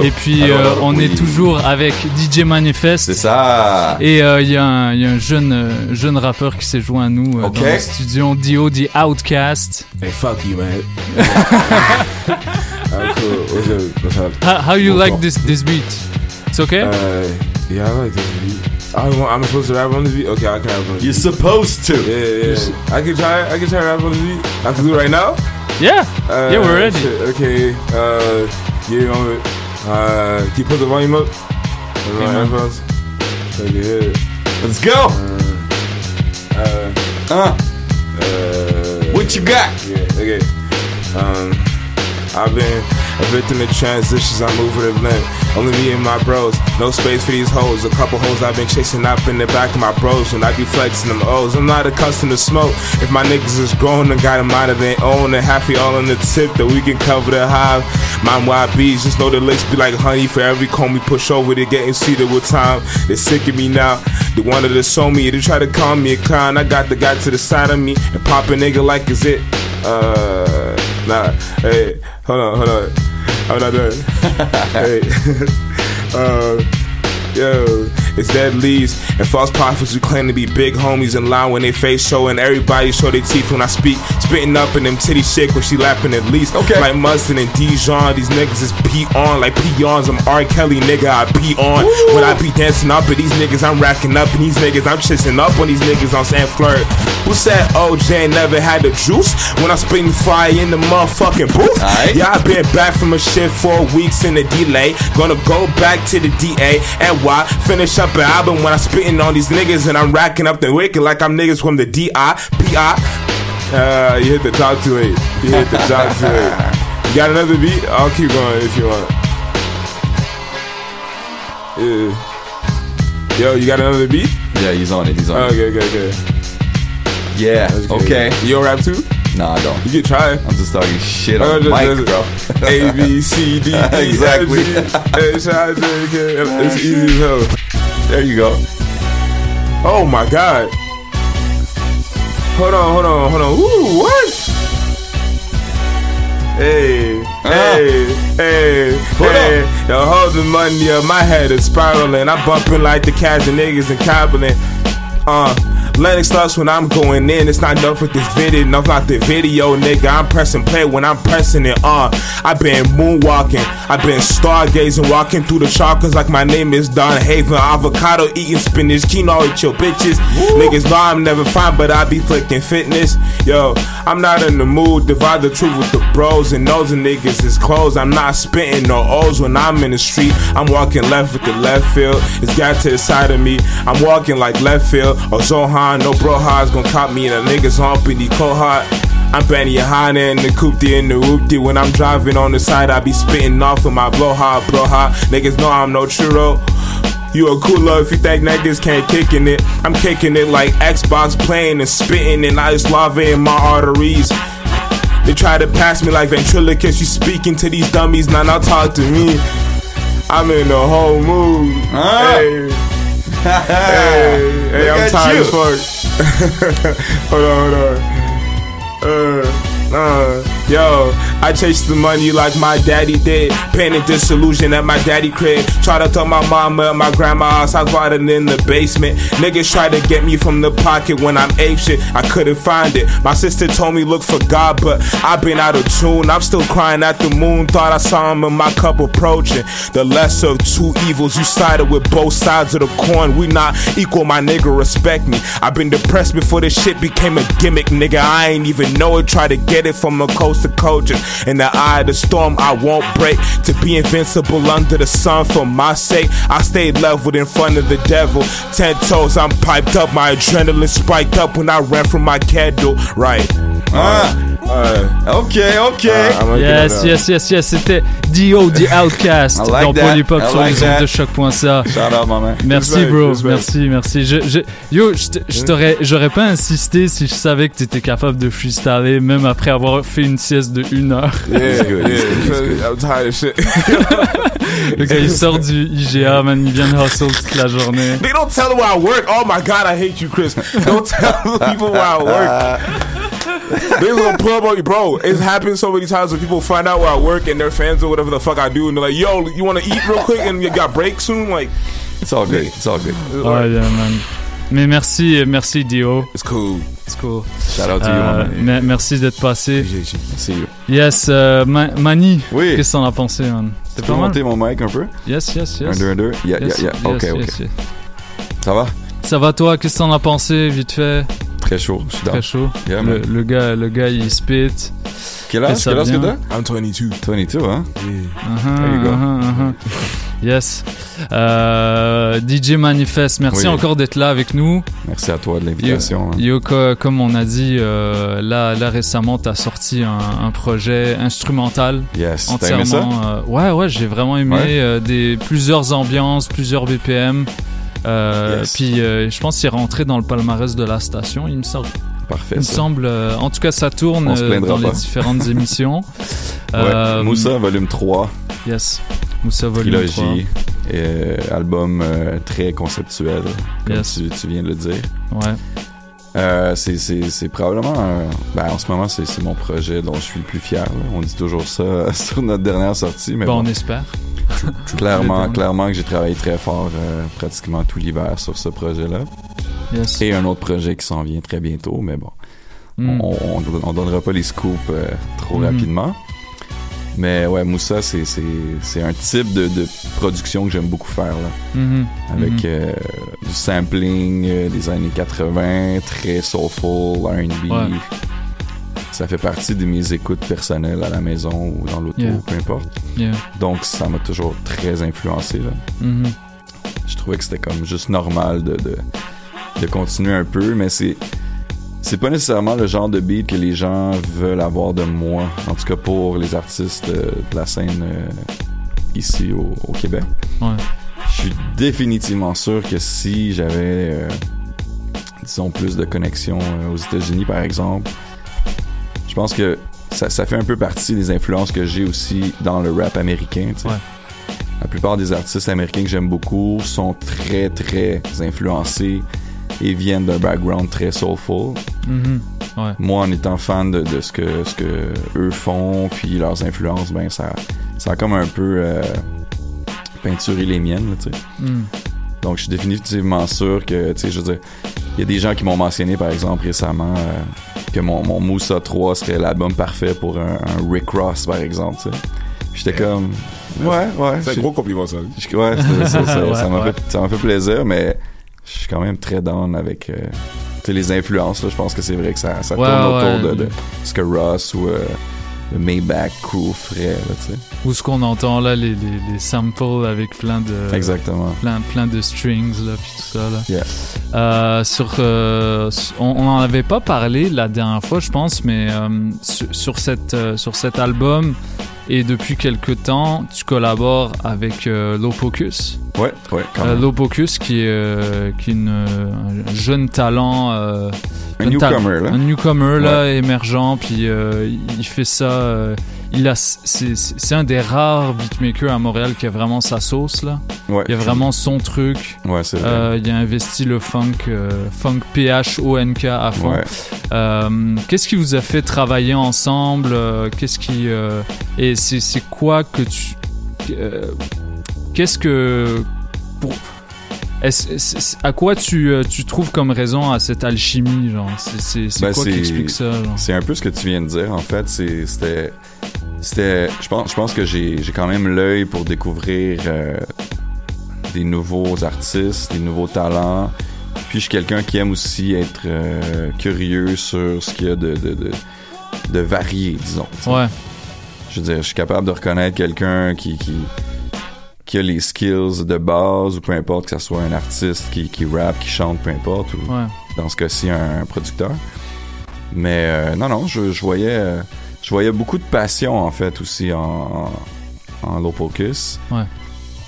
Et puis Allô, euh, on oui. est toujours avec DJ Manifest. C'est ça. Et euh, il y, a un- il y a un jeune, euh, jeune rappeur qui s'est joint à nous euh, Ok. dans le studio, Dio, The Outcast. Hey, fuck you, man. [laughs] Up? How, how you like this this beat? It's okay? Uh, yeah, I like this beat. I want, I'm supposed to rap on the beat? Okay, I can rap on the beat. You're supposed to. Yeah, yeah. I can try. I can try to rap on this beat. I can do it right now. yeah, Uh, yeah, we're ready. shit, Okay. Uh, yeah, on it. Uh, can you put the volume up? On my man. headphones. Okay. Yeah. Let's go. Uh, Uh, uh, what you got? Yeah, okay. Um, I've been a victim of transitions. I move with a limp. Only me and my bros. No space for these hoes. A couple hoes I've been chasing up in the back of my bros. When I be flexing them O's, I'm not accustomed to smoke. If my niggas is grown and got a mind of their own, and happy all on the tip that we can cover the hive. My YBs just know the licks be like honey for every comb we push over. They getting seated with time. They sick of me now. They wanted to show me. They try to call me a clown. I got the guy to the side of me and pop a nigga like is it. Uh, nah. Hey, hold on, hold on. I'm not done. hey, [laughs] uh, yo, it's dead leaves and false prophets who claim to be big homies in line when they face show and everybody show their teeth when I speak. Spitting up in them titty shit when she lapping at least. Okay. Like Mustard and Dijon, these niggas is pee on like peons. I'm R. Kelly, nigga, I pee on. When I be dancing up at these niggas, I'm racking up and these niggas, I'm chasing up on these niggas on San Flirt. Who said OJ never had the juice? When I'm spitting fire in the motherfucking booth. Yeah, I been back from a shit for weeks in a delay. Gonna go back to the DA and why finish up an album when I'm spitting on these niggas and I'm racking up the wicked like I'm niggas from the D.I.P.I. Uh, you hit the top too late. You hit the top too late. You got another beat? I'll keep going if you want. Yeah. Yo, you got another beat? Yeah, he's on it. He's on Okay, it. okay, okay. Yeah. Okay. You don't rap too? No, I don't. You can try. I'm just talking shit Oh, on just- mic, just- bro. A B C D E F G [laughs] Exactly. H I J K. It's easy as hell. There you go. Oh my god. Hold on, hold on, hold on. Ooh, what? Hey, hey, hey, hey. Yo, hold the money up. My head is spiraling. I'm bumping like the cats and niggas and cobbling. Uh, Lennox starts when I'm going in. It's not enough with this video, enough not the video, nigga. I'm pressing play when I'm pressing it on. I've been moonwalking, I've been stargazing, walking through the chakras like my name is Don Haven. Avocado eating spinach, quinoa with your bitches. Niggas know I'm never fine, but I be flicking fitness. Yo, I'm not in the mood. Divide the truth with the bros, and those niggas is closed. I'm not spitting no O's when I'm in the street. I'm walking left with the left field. It's got to the side of me. I'm walking like left field or Zohan. No bro hard's gonna cop me and the niggas humping the cold. I'm Benny Hanna in the coupe in the whoopty. When I'm driving on the side, I be spitting off of my blow hard, bro hard. Niggas know I'm no churro. You a cooler if you think niggas can't kicking it. I'm kicking it like Xbox playing and spitting and ice lava in my arteries. They try to pass me like ventriloquist. You speaking to these dummies, now now talk to me. I'm in the whole mood. Hey. Hey, [laughs] hey, I'm tired you. as fuck. [laughs] hold on, hold on. Uh, uh, yo, I chase the money like my daddy did. Pain and disillusion at my daddy crib. Try to tell my mama and my grandma house I was riding in the basement. Niggas try to get me from the pocket when I'm ape shit. I couldn't find it. My sister told me look for God, but I've been out of tune. I'm still crying at the moon. Thought I saw him in my cup approaching. The lesser of two evils. You sided with both sides of the coin. We not equal, my nigga. Respect me. I've been depressed before this shit became a gimmick, nigga. I ain't even know it. Try to get it from a coast to coast. In the eye of the storm, I won't break. To be invincible under the sun for my sake. I stayed leveled in front of the devil. Ten toes, I'm piped up. My adrenaline spiked up when I ran from my candle. Right. Ok, ok. Yes, yes, yes, yes, c'était Dio, The Outcast [laughs] like dans. Polypop sur like les ondes de choc.ca. Shout out, my man. Merci, bro. Merci, merci. Je, je- yo, je je j'aurais pas insisté si je savais que t'étais capable de freestyler, même après avoir fait une sieste de une heure. Yeah, yeah. I'm tired of shit. [laughs] Le gars, il sort du IGA, man, il vient de hustle toute la journée. They don't tell them where I work. Oh my god, I hate you, Chris. Don't tell people where I work. [laughs] they was gonna pull up on you, bro. It's happened so many times when people find out where I work and they're fans of whatever the fuck I do, and they're like, "Yo, you want to eat real quick and you got break soon?" Like, it's all good. It's all good. Ouais, man. Mais merci, merci Dio. It's cool. It's cool. Shout out to you, Euh, man. me- merci d'être passé. Merci. Yes, euh, Ma- Mani. Oui. Qu'est-ce que t'en as pensé, man? Tu peux monter mon mic un peu? Yes, yes, yes. Un, deux, un, deux. Yeah, Yes, yeah, yeah. yes, ok, ok. yes, yes. Ça va? Ça va toi? Qu'est-ce que t'en as pensé, vite fait? Très chaud. Je suis. Très chaud. Yeah, le, gars, le gars, il spit. Quel âge, quel âge que t'as? I'm 22. 22, hein? Uh-huh, There you go. uh-huh, uh-huh. Yes. Euh, DJ Manifest, merci Oui. encore d'être là avec nous. Merci à toi de l'invitation. hein. Yo, co- comme on a dit, euh, là, là récemment, t'as sorti un, un projet instrumental. Yes. T'as aimé ça? entièrement. euh, ouais, ouais, j'ai vraiment aimé Ouais. euh, des plusieurs ambiances, plusieurs BPM. Euh, Yes. Puis euh, je pense qu'il est rentré dans le palmarès de la station, il me semble. Parfait. Il me semble. euh, en tout cas, ça tourne dans les différentes [laughs] émissions. Ouais. Moussa, volume 3. Yes. Moussa volume Trilogie. euh, album très conceptuel, comme Yes. tu, tu viens de le dire. Ouais. Euh, c'est, probablement, euh, ben, en ce moment, c'est, mon projet dont je suis le plus fier. là. On dit toujours ça [laughs] sur notre dernière sortie, mais Bon, bon, on espère. clairement, clairement que j'ai travaillé très fort euh, pratiquement tout l'hiver sur ce projet-là. Yes. Et un autre projet qui s'en vient très bientôt, mais bon, Mm. on, on, on donnera pas les scoops euh, trop Mhm. rapidement. Mais ouais, Moussa, c'est, c'est, c'est un type de, de production que j'aime beaucoup faire. Là. Mhm. Avec Mhm. euh, du sampling euh, des années 80, très soulful, R&B. Ouais. Ça fait partie de mes écoutes personnelles à la maison ou dans l'auto, Yeah. peu importe. Yeah. Donc ça m'a toujours très influencé. Là. Mhm. Je trouvais que c'était comme juste normal de, de, de continuer un peu, mais c'est c'est pas nécessairement le genre de beat que les gens veulent avoir de moi, en tout cas pour les artistes euh, de la scène euh, ici au, au Québec. Ouais. Je suis définitivement sûr que si j'avais, euh, disons, plus de connexions aux États-Unis, par exemple, je pense que ça, ça fait un peu partie des influences que j'ai aussi dans le rap américain. Ouais. La plupart des artistes américains que j'aime beaucoup sont très, très influencés et viennent d'un background très soulful. Mhm. Ouais. Moi, en étant fan de, de ce que ce que eux font, puis leurs influences, ben ça, ça a comme un peu euh, peinturé les miennes, là, tu sais. Mm. Donc, je suis définitivement sûr que, tu sais, je veux dire, il y a des gens qui m'ont mentionné, par exemple, récemment, euh, que mon, mon Moussa 3 serait l'album parfait pour un, un Rick Ross, par exemple, tu sais. J'étais comme, ouais, ouais. C'est un gros compliment, ça. ouais, ça Ouais, ça m'a ouais. fait, ça m'a fait plaisir, mais je suis quand même très down avec euh, les influences. Là. Je pense que c'est vrai que ça, ça Ouais, tourne ouais. autour de, de ce que Ross ou euh, le Maybach ferait. Là, tu sais. Ou ce qu'on entend là, les, les, les samples avec plein de. Exactement. Plein, plein de strings là, puis tout ça là. Yeah. Euh, sur, euh, on, on en avait pas parlé la dernière fois, je pense, mais euh, sur, sur cette, sur cet album et depuis quelque temps, tu collabores avec euh, Lopocus. Ouais, ouais, quand Euh, même. Lopocus qui est, euh, qui est une, un jeune talent. Un jeune newcomer, là. Un newcomer là, émergent, puis il fait ça. Il a, c'est, un des rares beatmakers à Montréal qui a vraiment sa sauce là. Ouais. Il a vraiment son truc. Ouais, c'est vrai. Euh, il a investi le funk, euh, funk PH-O-N-K à fond. Ouais. Euh, qu'est-ce qui vous a fait travailler ensemble? Qu'est-ce qui et c'est quoi que tu Qu'est-ce que pour est-ce- à quoi tu, euh, tu trouves comme raison à cette alchimie genre? C'est Ben, quoi qui explique ça genre? C'est un peu ce que tu viens de dire, en fait. C'était. C'était. Je pense, je pense que j'ai j'ai quand même l'œil pour découvrir euh, des nouveaux artistes, des nouveaux talents. Puis je suis quelqu'un qui aime aussi être euh, curieux sur ce qu'il y a de, de, de, de varié, disons. Ouais. Je veux dire, je suis capable de reconnaître quelqu'un qui, qui, qui a les skills de base, ou peu importe que ce soit un artiste qui, qui rappe, qui chante, peu importe, ou Ouais. dans ce cas-ci un, producteur. Mais euh, non, non, je, je voyais euh, je voyais beaucoup de passion en fait aussi en, en, en low focus. Ouais.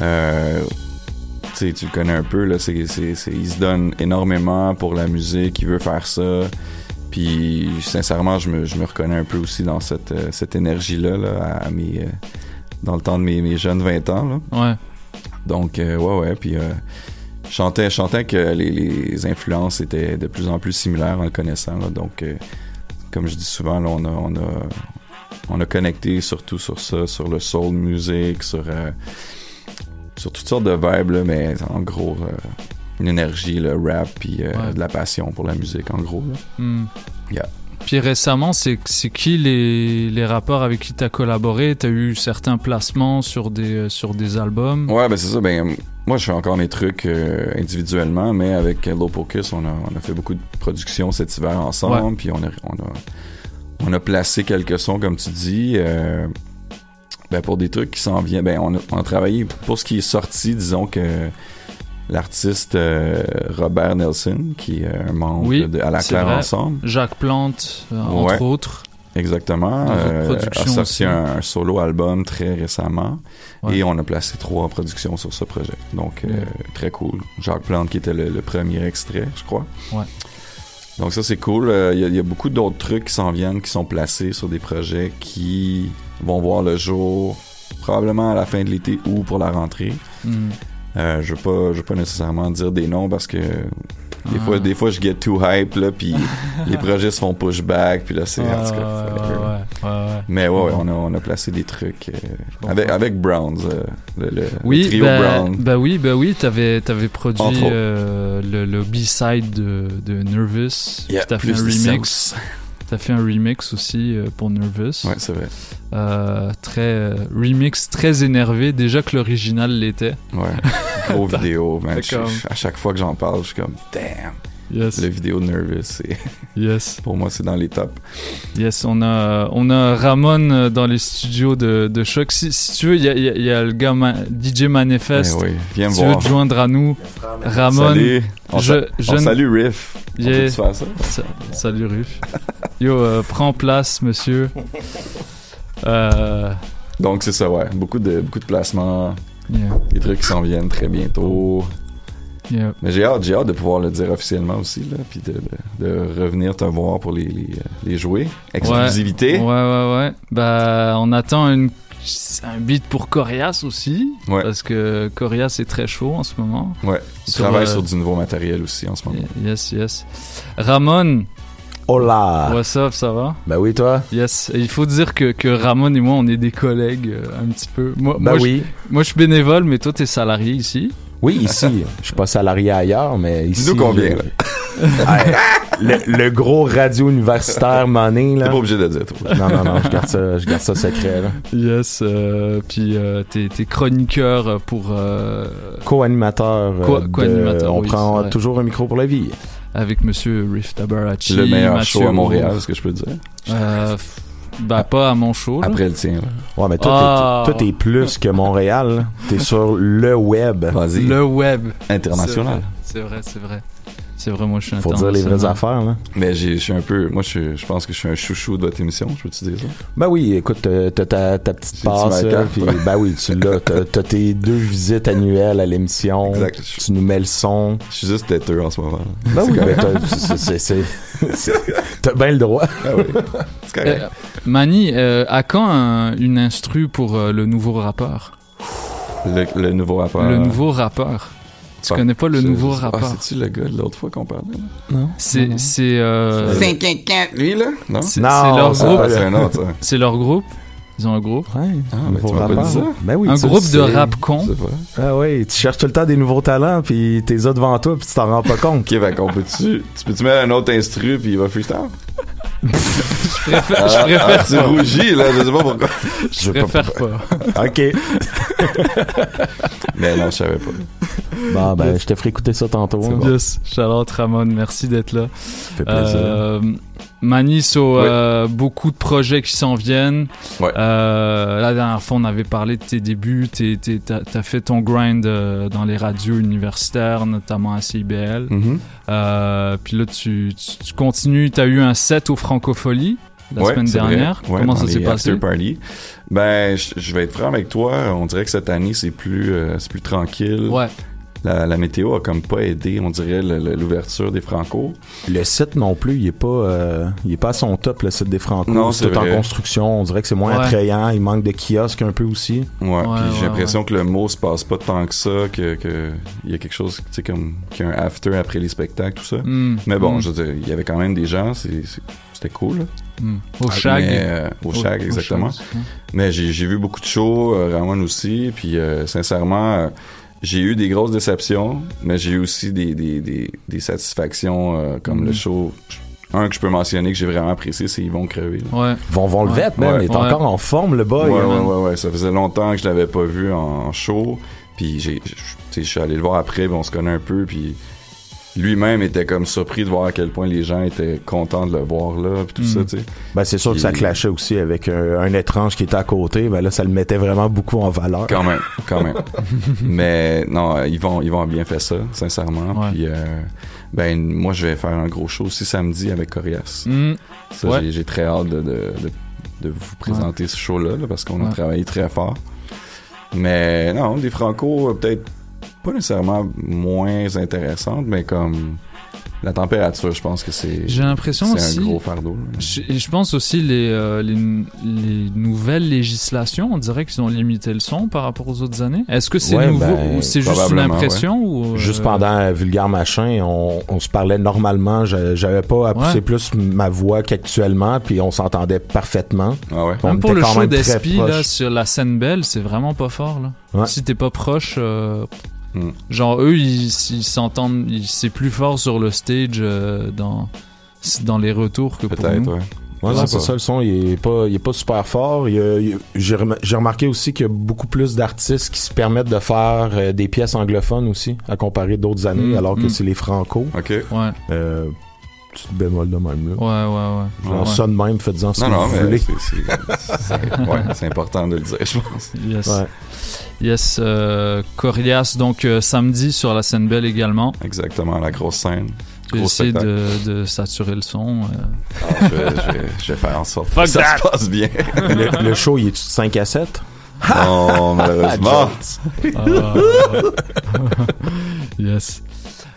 Euh, tu sais, tu le connais un peu, là, c'est, il se donne énormément pour la musique, il veut faire ça. Puis sincèrement, je me, je me reconnais un peu aussi dans cette, euh, cette énergie-là, là, à, à mes, dans le temps de mes, mes jeunes 20 ans. Là. Ouais. Donc, euh, ouais, ouais. Puis, euh, je chantais, chantais que les, les influences étaient de plus en plus similaires en le connaissant. Là, donc, euh, comme je dis souvent, là, on a, on a, on a connecté surtout sur ça, sur le soul music, sur, sur toutes sortes de vibes, là, mais en gros, une énergie, le rap, puis Ouais. de la passion pour la musique, en gros. là. Hmm. Yeah. Puis récemment, c'est qui les, les rappeurs avec qui t'as collaboré? T'as eu certains placements sur des, euh, sur des albums? Ouais, ben c'est ça. Ben, moi, je fais encore mes trucs euh, individuellement, mais avec Low Pocus, on a, on a fait beaucoup de productions cet hiver ensemble, Ouais. puis on a, on, a, on a placé quelques sons, comme tu dis. euh, ben, pour des trucs qui s'en viennent, ben, on a, on a travaillé pour ce qui est sorti, disons que l'artiste euh, Robert Nelson, qui est un membre Oui, de À la Claire vrai. Ensemble. Jacques Plante, euh, entre Ouais. autres. Exactement. Euh, a sorti un, un solo album très récemment Ouais. et on a placé trois productions sur ce projet. Donc euh, Ouais. très cool. Jacques Plante qui était le, le premier extrait, je crois. Ouais. Donc ça c'est cool. Il y, a- il y a beaucoup d'autres trucs qui s'en viennent, qui sont placés sur des projets qui vont voir le jour probablement à la fin de l'été ou pour la rentrée. Hmm. Euh, je veux pas, je veux pas nécessairement dire des noms parce que des Ah. fois, des fois, je get too hype là, puis [laughs] les projets se font pushback, puis là, c'est Ouais, en tout cas, ouais, ouais, ouais, ouais. Mais ouais, ouais, on a, on a placé des trucs euh, avec, avec Browns, euh, le, le- le Oui, trio bah, Brown. bah oui, bah oui, t'avais avais produit euh, le, le B-side de, de Nervous. Yeah, t'as fait un remix. T'as fait un remix aussi euh, pour Nervous. Ouais, c'est vrai. Euh, très euh, remix très énervé. Déjà que l'original l'était. Ouais, [laughs] gros vidéo, man. Fait Je- comme- à chaque fois que j'en parle, je suis comme, damn. Yes. Le vidéo Nervous. [laughs] Yes. Pour moi, c'est dans les tops. Yes, on a, on a Ramon euh, dans les studios de, de Choc. Si, si tu veux, il y a, y a- y a le gars Ma- DJ Manifest. Eh oui, viens si tu veux voir. te joindre à nous, Ramon. Salut. On je, sa- je on ne- salue Riff. Yeah. ça? Sa- Salut Riff. Yo, euh, prends place, monsieur. [laughs] Euh, Donc, c'est ça, ouais. Beaucoup de, beaucoup de placements. Yeah. Des trucs qui s'en viennent très bientôt. Yeah. Mais j'ai hâte, j'ai hâte de pouvoir le dire officiellement aussi, là, puis de, de, de revenir te voir pour les, les, euh, les jouer. Exclusivité. Ouais, ouais, ouais. Bah, on attend une, un beat pour Corias aussi. Ouais. Parce que Corias est très chaud en ce moment. Ouais. Il Sur, travaille euh, sur du nouveau matériel aussi en ce moment. Yes, yes. Ramon. Hola. What's up, ça va? Ben oui, toi? Yes. Et il faut dire que, que Ramon et moi, on est des collègues euh, un petit peu. Moi, Ben moi, oui. Je, moi, je suis bénévole, mais toi, t'es salarié ici. Oui, ici. Je suis pas salarié ailleurs, mais ici. Dis-nous combien, euh, [laughs] le, le gros radio universitaire money, là. T'es pas obligé de le dire, toi. Non, non, non, je garde ça, je garde ça secret, là. Yes. euh, puis euh, t'es, t'es chroniqueur pour. euh, Co-animateur. de- co-animateur, on oui, prend toujours un micro pour la vie. Avec Monsieur Riff Tabarachi. Le meilleur Mathieu show à Montréal, ce que je peux dire. Euh, bah, pas à mon show. là. Après le tien, là. Ouais, mais toi, Ah. t'es, toi, t'es plus que Montréal. T'es sur le web. Vas-y. Le web. International. C'est vrai, c'est vrai. C'est vrai, moi je suis Faut dire les vraies affaires, là. Mais j'ai- je suis un peu. Moi, je, pense que je suis un chouchou de votre émission, je peux-tu dire ça? Ben oui, écoute, euh, t'as ta, ta petite passe, puis ben oui, tu l'as. [laughs] T'as, tes deux visites annuelles à l'émission. Exact. Tu nous mets le son. Je suis juste têteux en ce moment. là. Ben oui, ben t'as, bien le droit. Ah oui. C'est correct. Euh, Mani, euh, à quand un- une instru pour euh, le nouveau rappeur? Le, le nouveau rappeur. Le nouveau rappeur. Tu connais pas le nouveau rappeur? Ah, c'est-tu le gars de l'autre fois qu'on parlait? là? Non. C'est c'est euh, C'est- Lui, là? Non? c'est Non, c'est leur c'est groupe. pas c'est un autre, ça. C'est leur groupe. Ils ont un groupe. Ouais, Ah, mais tu m'as pas dit ça? Ben oui, un groupe de rap con. Ah oui, tu cherches tout le temps des nouveaux talents, puis t'es là devant toi, puis tu t'en rends pas compte. [laughs] Ok, fait qu'on peut-tu. Tu peux-tu mettre un autre instru puis il va freestyle? Je préfère, Ah, je préfère ah, tu rougis, là, je sais pas pourquoi. Je préfère pas. Ok. [laughs] Mais non, je savais pas. Bon, ben, je te ferai écouter ça tantôt. hein. Yes, Charlotte Ramon, merci d'être là. Ça fait plaisir. Euh, Mani, so, euh, beaucoup de projets qui s'en viennent. Ouais. Euh, la dernière fois, on avait parlé de tes débuts. T'as as fait ton grind euh, dans les radios universitaires, notamment à CIBL. Mhm. Euh, puis là, tu, tu, tu continues. T'as eu un set au Francophonie la Ouais, semaine dernière. Comment ça s'est passé? party. Ben, je je vais être franc avec toi. On dirait que cette année, c'est plus, plus tranquille. Ouais. La, la météo a comme pas aidé, on dirait, l'ouverture des Franco. Le site non plus, il est pas, euh, il est pas à son top, le site des Franco. Non, c'est en construction. On dirait que c'est moins Ouais. attrayant. Il manque de kiosques un peu aussi. Ouais, Ouais, puis j'ai ouais, l'impression que le mot se passe pas tant que ça, que, que il y a quelque chose, tu sais, comme, qu'il y a un after après les spectacles, tout ça. Mm, Mais bon, mm. je veux dire, il y avait quand même des gens, c'était cool. là. Hmm. Au Shag. Mais, euh, au au exactement. Mais j'ai j'ai vu beaucoup de shows, euh, Ramon aussi, puis euh, sincèrement, euh, j'ai eu des grosses déceptions, mais j'ai eu aussi des, des, des, des satisfactions euh, comme Mhm. le show. Un que je peux mentionner que j'ai vraiment apprécié, c'est Ils vont crever. Ouais. Von Von le Vet, man, il est encore en forme, le boy. Ouais, ouais, ouais, ouais. Ça faisait longtemps que je l'avais pas vu en show. Puis j'ai, je tu sais, je suis allé le voir après, puis on se connaît un peu, puis lui-même était comme surpris de voir à quel point les gens étaient contents de le voir là, puis tout ça, tu sais. Ben, c'est sûr que ça clashait aussi avec un, un étrange qui était à côté. Ben là, ça le mettait vraiment beaucoup en valeur. Quand même, quand même. [laughs] Mais non, euh, ils vont, ils vont bien fait ça, sincèrement. Puis, euh, ben, moi, je vais faire un gros show aussi samedi avec Corias. Mm. Ça, Ouais. j'ai, très hâte de, de, de, de vous présenter ce show-là, là, parce qu'on a travaillé très fort. Mais non, des Franco, euh, peut-être pas nécessairement moins intéressantes, mais comme la température, je pense que c'est. J'ai l'impression c'est aussi. un gros fardeau. Je, et je pense aussi les, euh, les, les nouvelles législations, on dirait qu'ils ont limité le son par rapport aux autres années. Est-ce que c'est Ouais, nouveau ben, ou c'est juste une impression ouais. ou euh, Juste pendant euh, Vulgaire Machin, on, on se parlait normalement. Je- J'avais pas à pousser Ouais. plus ma voix qu'actuellement, puis on s'entendait parfaitement. Ah. On Même pour le show d'Espi sur la scène belle, c'est vraiment pas fort là. Ouais. Si t'es pas proche, euh, Hmm. genre eux ils ils s'entendent, ils- c'est plus fort sur le stage euh, dans dans les retours que pour Peut-être, nous. ouais. Ouais, non, sais c'est ça, le son, il est pas, il est pas super fort. J'ai remarqué aussi qu'il y a beaucoup plus d'artistes qui se permettent de faire euh, des pièces anglophones aussi, à comparer d'autres années, Mm, alors que mm. c'est les franco. OK. Ouais. Euh, petit bémol de même, là. Ouais, ouais, ouais. Genre Ouais. ça de même, faites-en ce Non, que non, vous mais voulez. c'est, c'est, c'est- ouais, [laughs] c'est important de le dire, je pense. Yes. Ouais. Yes, euh, Corias, donc euh, samedi sur la scène belle également. Exactement, la grosse scène. Essayer spectacle. de, de saturer le son. euh. Ah, je, vais, je vais- je vais faire en sorte Fuck que ça that. se passe bien. le, le show, il est-tu de 5 à 7? Non, malheureusement. [laughs] Ah. [laughs] yes.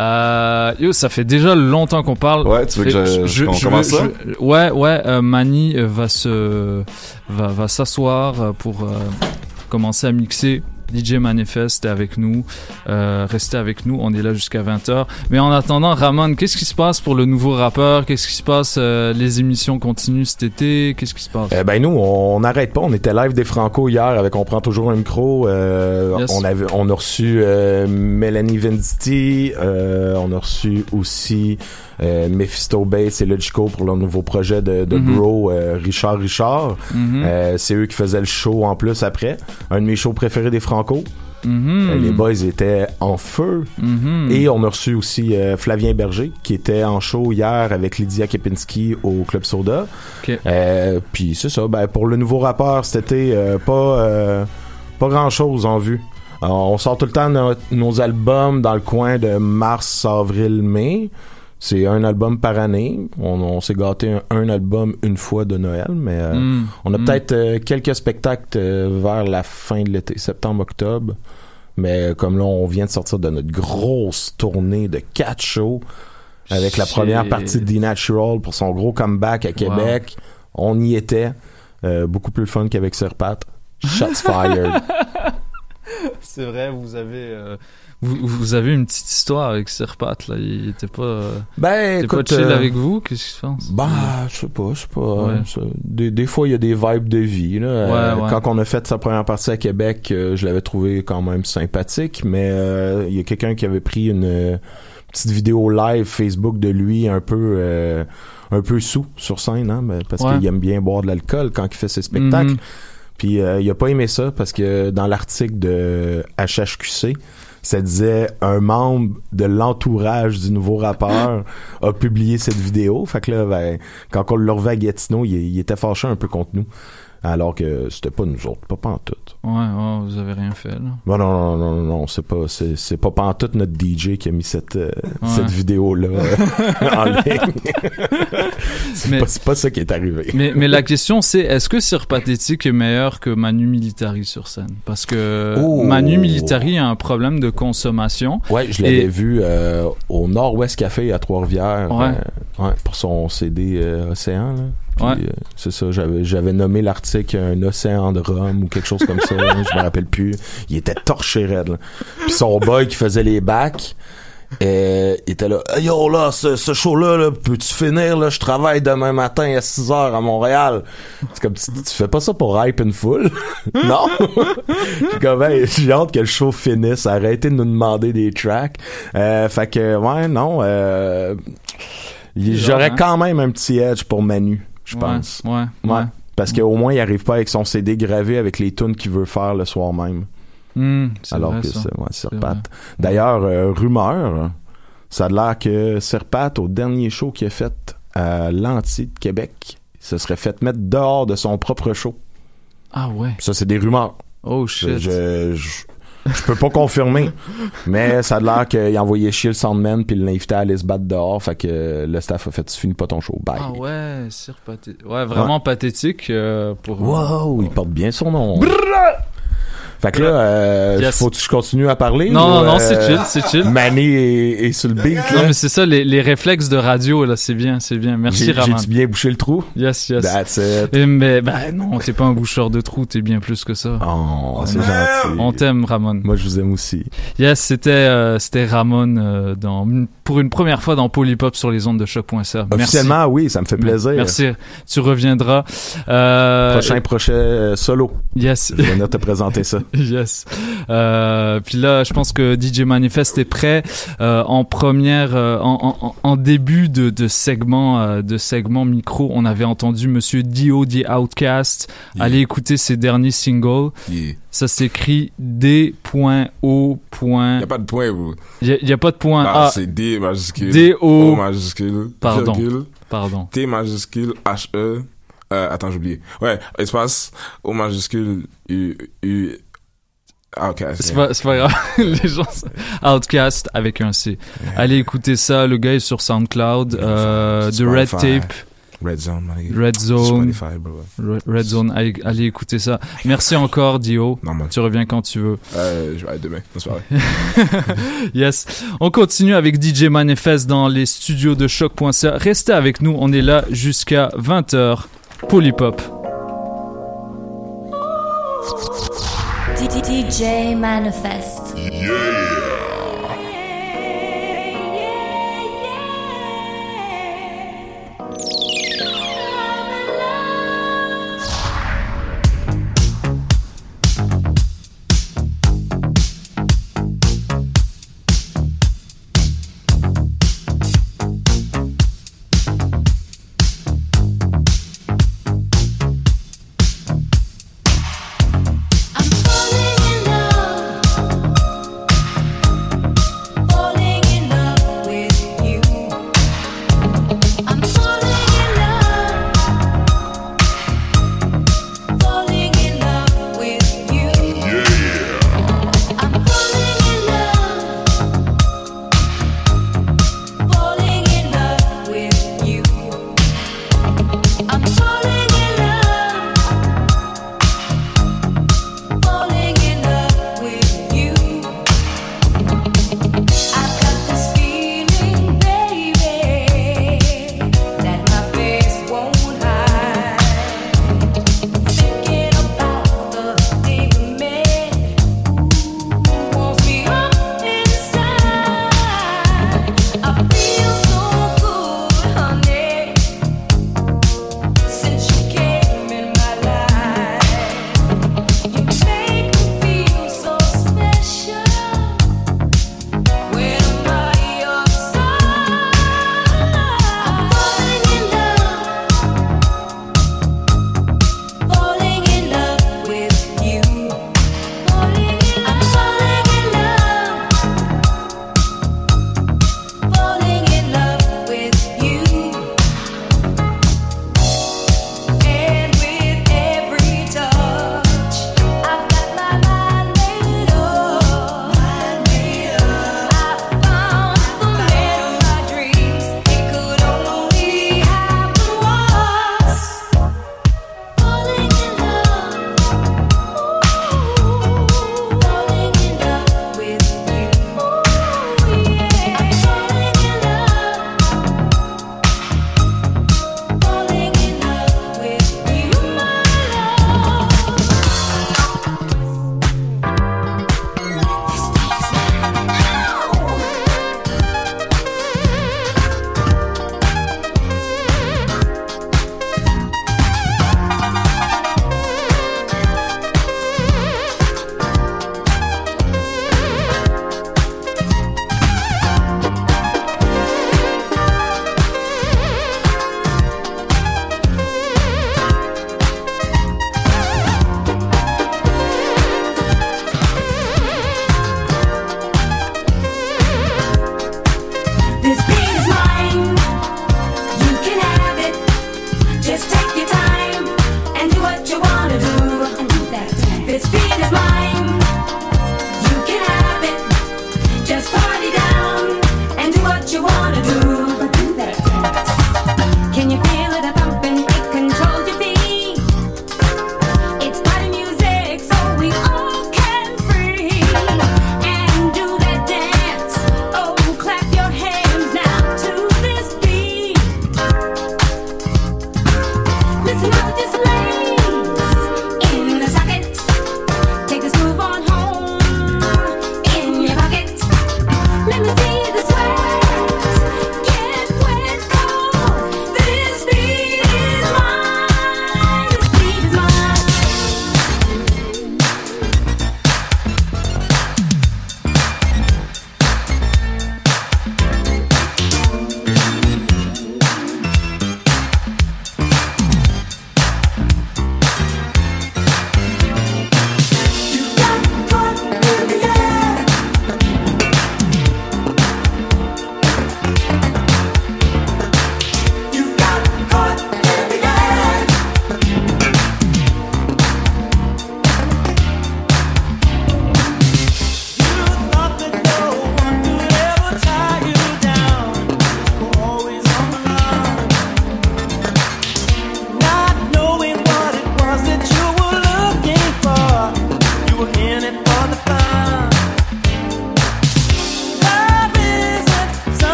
Euh, yo, ça fait déjà longtemps qu'on parle. Ouais, tu veux que je- commence ça? ouais, ouais. euh, Mani euh, va se va, va s'asseoir euh, pour euh, commencer à mixer. DJ Manifest est avec nous. Euh, restez avec nous. On est là jusqu'à 20h. Mais en attendant, Ramon, qu'est-ce qui se passe pour le nouveau rappeur? Qu'est-ce qui se passe euh, Les émissions continuent cet été? Qu'est-ce qui se passe? Eh ben nous, on n'arrête pas. On était live des Franco hier avec On prend toujours un micro. Euh, Yes. On avait, on a reçu euh, Melanie Venditti. Euh, on a reçu aussi euh, Mephisto Bates et Logico pour leur nouveau projet de, de Mhm. bro euh, Richard Richard. Mhm. Euh, C'est eux qui faisaient le show en plus après. Un de mes shows préférés des Franco. Mhm. Les boys étaient en feu. Et on a reçu aussi euh, Flavien Berger, qui était en show hier avec Lydia Kepinski au Club Soda. Euh, Puis c'est ça, ben, pour le nouveau rappeur cet été, euh, pas, pas grand-chose en vue. Alors, on sort tout le temps nos albums dans le coin de mars, avril, mai. C'est un album par année. On, on s'est gâté un, un album une fois de Noël, mais euh, Mm. on a Mm. peut-être euh, quelques spectacles euh, vers la fin de l'été, septembre-octobre. Mais euh, comme là, on vient de sortir de notre grosse tournée de quatre shows avec la première partie de The Natural pour son gros comeback à Québec. On y était. Beaucoup plus fun qu'avec Serpat. Shots fired. [laughs] C'est vrai, vous avez vous, vous avez une petite histoire avec Serpat là. Il était pas. euh, Ben, il était écoute, pas chill euh, avec vous? Qu'est-ce qui se passe Bah, je sais pas, je sais pas. Ouais. hein, Des, des fois, il y a des vibes de vie. Là. Euh, ouais. Quand on a fait sa première partie à Québec, euh, je l'avais trouvé quand même sympathique, mais euh, il y a quelqu'un qui avait pris une petite vidéo live Facebook de lui un peu euh, un peu sous sur scène, hein, ben, parce Ouais. qu'il aime bien boire de l'alcool quand il fait ses spectacles. Mhm. Puis euh, il a pas aimé ça parce que dans l'article de HHQC, ça disait un membre de l'entourage du nouveau rappeur a publié cette vidéo. Fait que là, ben, quand on le revait à Gatineau, il, il était fâché un peu contre nous. Alors que c'était pas nous autres, pas pantoute. Ouais, ouais, vous avez rien fait là. Non, non, non, non, non, non, c'est pas, c'est, c'est pas pantoute notre DJ qui a mis cette, euh, cette vidéo-là euh, en [laughs] ligne. c'est, Mais- pas, c'est pas ça qui est arrivé. Mais, mais la question c'est est-ce que Sir Pathétique est meilleur que Manu Militari sur scène? Parce que Oh. Manu Militari a un problème de consommation. Ouais, je l'avais Et- vu euh, au Nord-Ouest Café à Trois-Rivières Ouais. euh, ouais, pour son CD Océan. Là. Puis, Ouais. euh, c'est ça, j'avais, j'avais nommé l'article un océan de rhum ou quelque chose comme ça. [laughs] je me rappelle plus. Il était torché raide. là. Puis son boy qui faisait les bacs, euh, était là, Hey, yo là, ce, ce show-là, là, peux-tu finir, là, je travaille demain matin à 6 heures à Montréal. C'est comme, tu, tu fais pas ça pour hype une foule? [laughs] non? [laughs] J'ai comme, Hey, j'ai hâte que le show finisse, arrêtez de nous demander des tracks. Euh, fait que, ouais, non, euh, il- j'aurais hein? quand même un petit edge pour Manu, je pense. ouais, ouais. Parce qu'au moins, il arrive pas avec son CD gravé avec les tunes qu'il veut faire le soir même. Hmm, c'est Alors vrai, que c'est ouais, Sir C'est Pat. vrai. D'ailleurs, euh, rumeur, ça a l'air que Sir Pat, au dernier show qu'il a fait à l'Anti de Québec, se serait fait mettre dehors de son propre show. Ah ouais. Ça, c'est des rumeurs. Oh Je, shit. je, je- je peux pas confirmer, mais ça a l'air qu'il a envoyé chier le soundman puis il l'invitait à aller se battre dehors. Fait que le staff a fait Tu finis pas ton show. Bye. Ah ouais, c'est Ouais, vraiment pathétique euh, pour. Wow, il porte bien son nom. Fait que là, euh, Yes. faut que je continue à parler? Non, ou, non, non, euh, c'est chill, c'est chill. Mané est, est sur le beat. Non là? mais c'est ça, les, les réflexes de radio là, c'est bien, c'est bien. Merci Raman. J'ai-tu bien bouché le trou? Yes, yes. That's it. Et mais bah non, t'es pas un boucheur de trous, t'es bien plus que ça. Oh, c'est gentil. On t'aime Ramon. Moi, je vous aime aussi. Yes, c'était euh, c'était Ramon euh, dans pour une première fois dans Polypop sur les ondes de choc.ca. Merci. Officiellement, oui, ça me fait plaisir. Merci. Tu reviendras. Prochain prochain solo. Yes. Je vais venir te présenter ça. [laughs] [laughs] Yes. Euh, puis là, je pense que DJ Manifest est prêt euh, en première, euh, en, en- en début de, de segment, de segment micro. On avait entendu Monsieur Dio The Outcast. Yeah. Allez écouter ses derniers singles. Yeah. Ça s'écrit D.O. Y a pas de point, bro. Y a, y a pas de point. Ah, c'est D majuscule. D O. O majuscule. Pardon. virgule, Pardon. T majuscule H E. Euh, attends, j'ai oublié. Ouais, espace O majuscule U U. Ah, ok. C'est pas, grave. [laughs] Les gens, Outcast avec un C. Allez écouter ça. Le gars est sur SoundCloud. Euh, The Red. Tape. Red Zone. Red Zone. Spotify, bro. Red Zone. Allez, allez écouter ça. Merci encore, Dio. Normal. Tu reviens quand tu veux. Euh, je vais aller demain. Vrai. [laughs] yes. On continue avec DJ Manifest dans les studios de choc.ca. Restez avec nous. On est là jusqu'à 20h. Polypop. DJ Manifest. I'm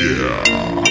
Yeah.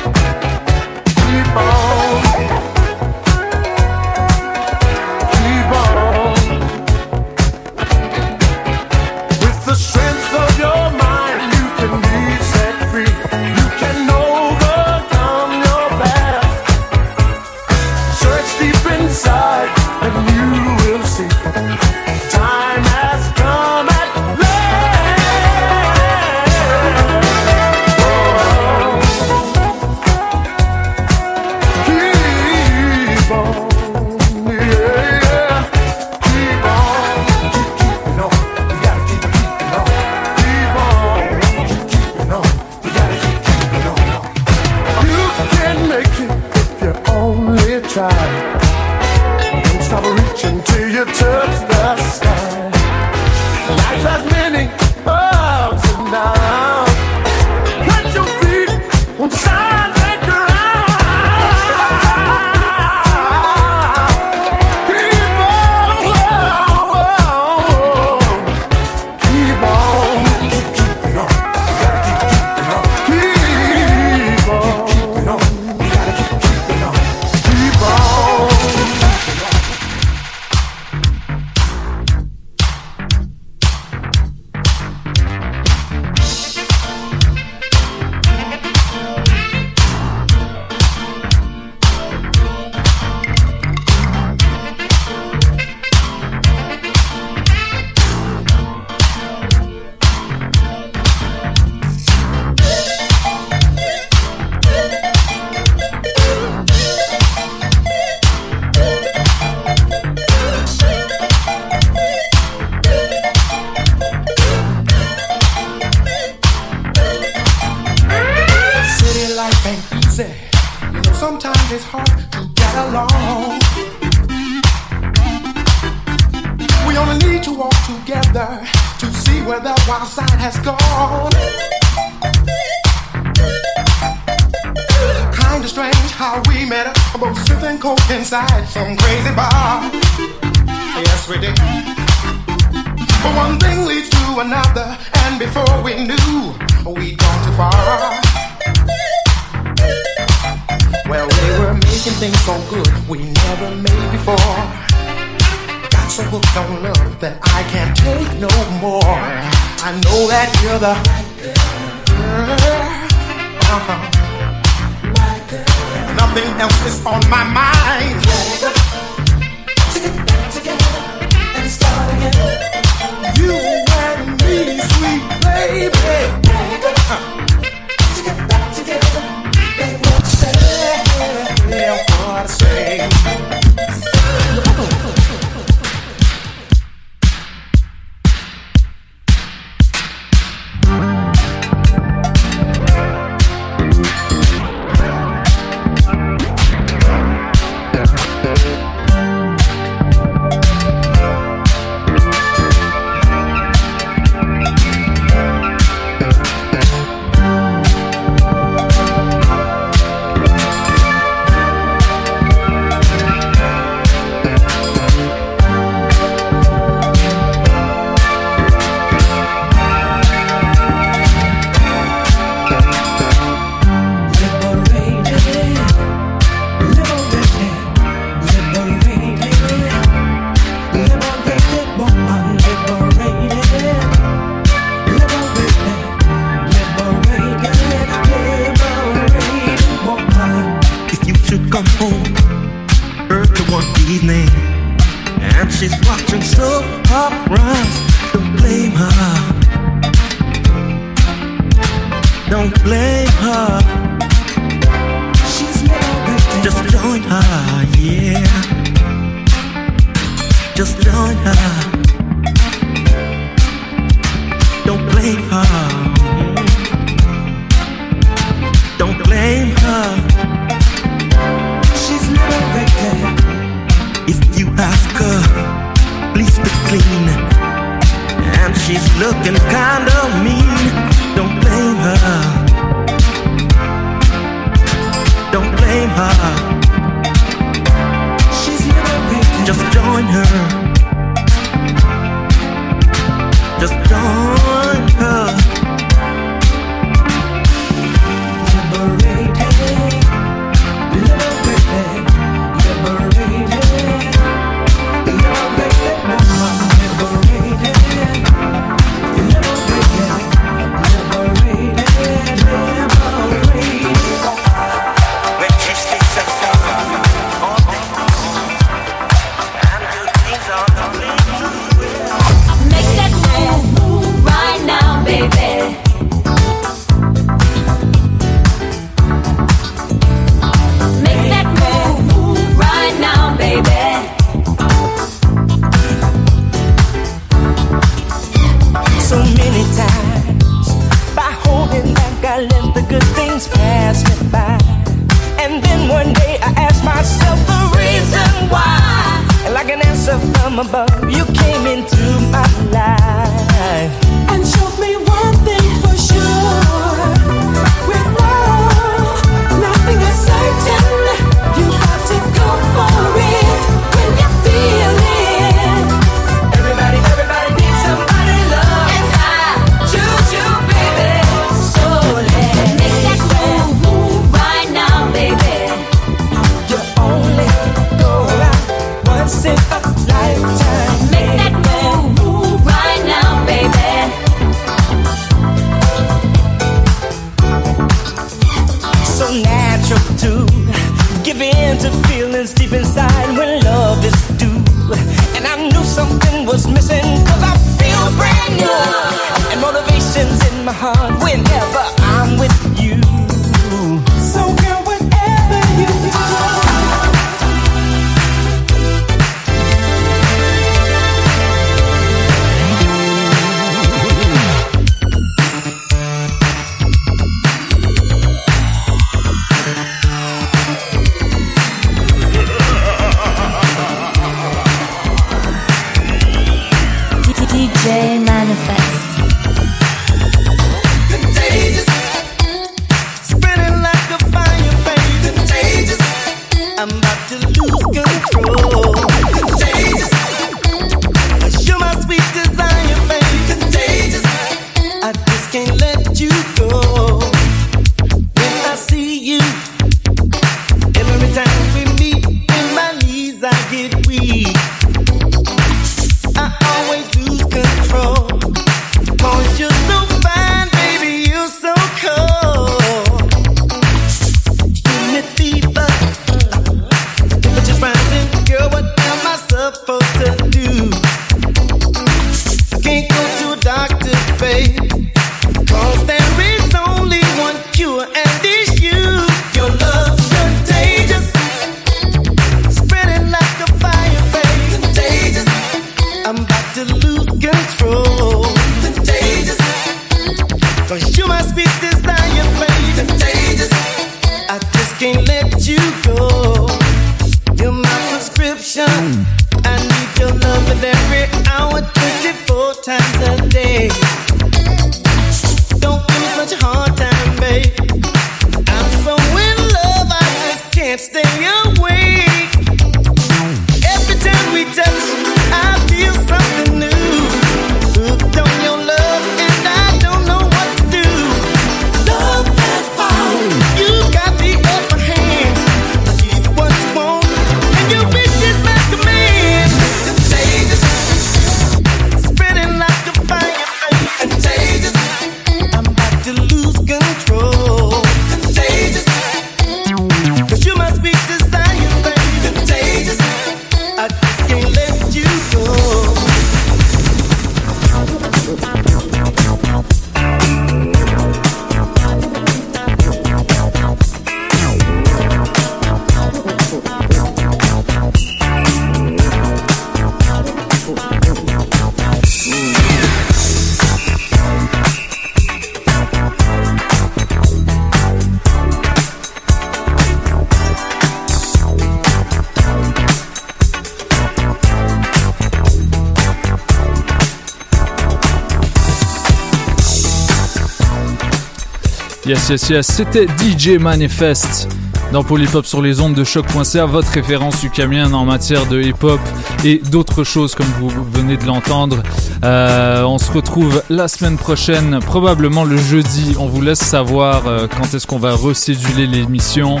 C'était DJ Manifest dans Polypop sur les ondes de choc.ca, votre référence ukamienne en matière de hip-hop et d'autres choses comme vous venez de l'entendre. Euh, on se retrouve la semaine prochaine, probablement le jeudi. On vous laisse savoir euh, quand est-ce qu'on va recéduler l'émission.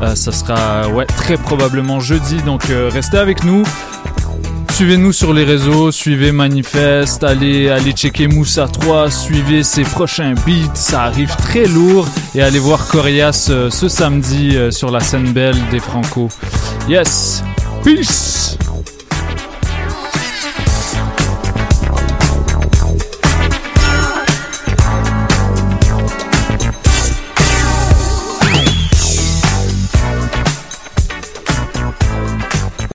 Euh, ça sera ouais, très probablement jeudi, donc euh, restez avec nous. Suivez-nous sur les réseaux, suivez Manifest, allez, allez checker Moussa 3, suivez ses prochains beats, ça arrive très lourd. Et allez voir Corias euh, ce samedi euh, sur la scène belle des Franco. Yes, peace!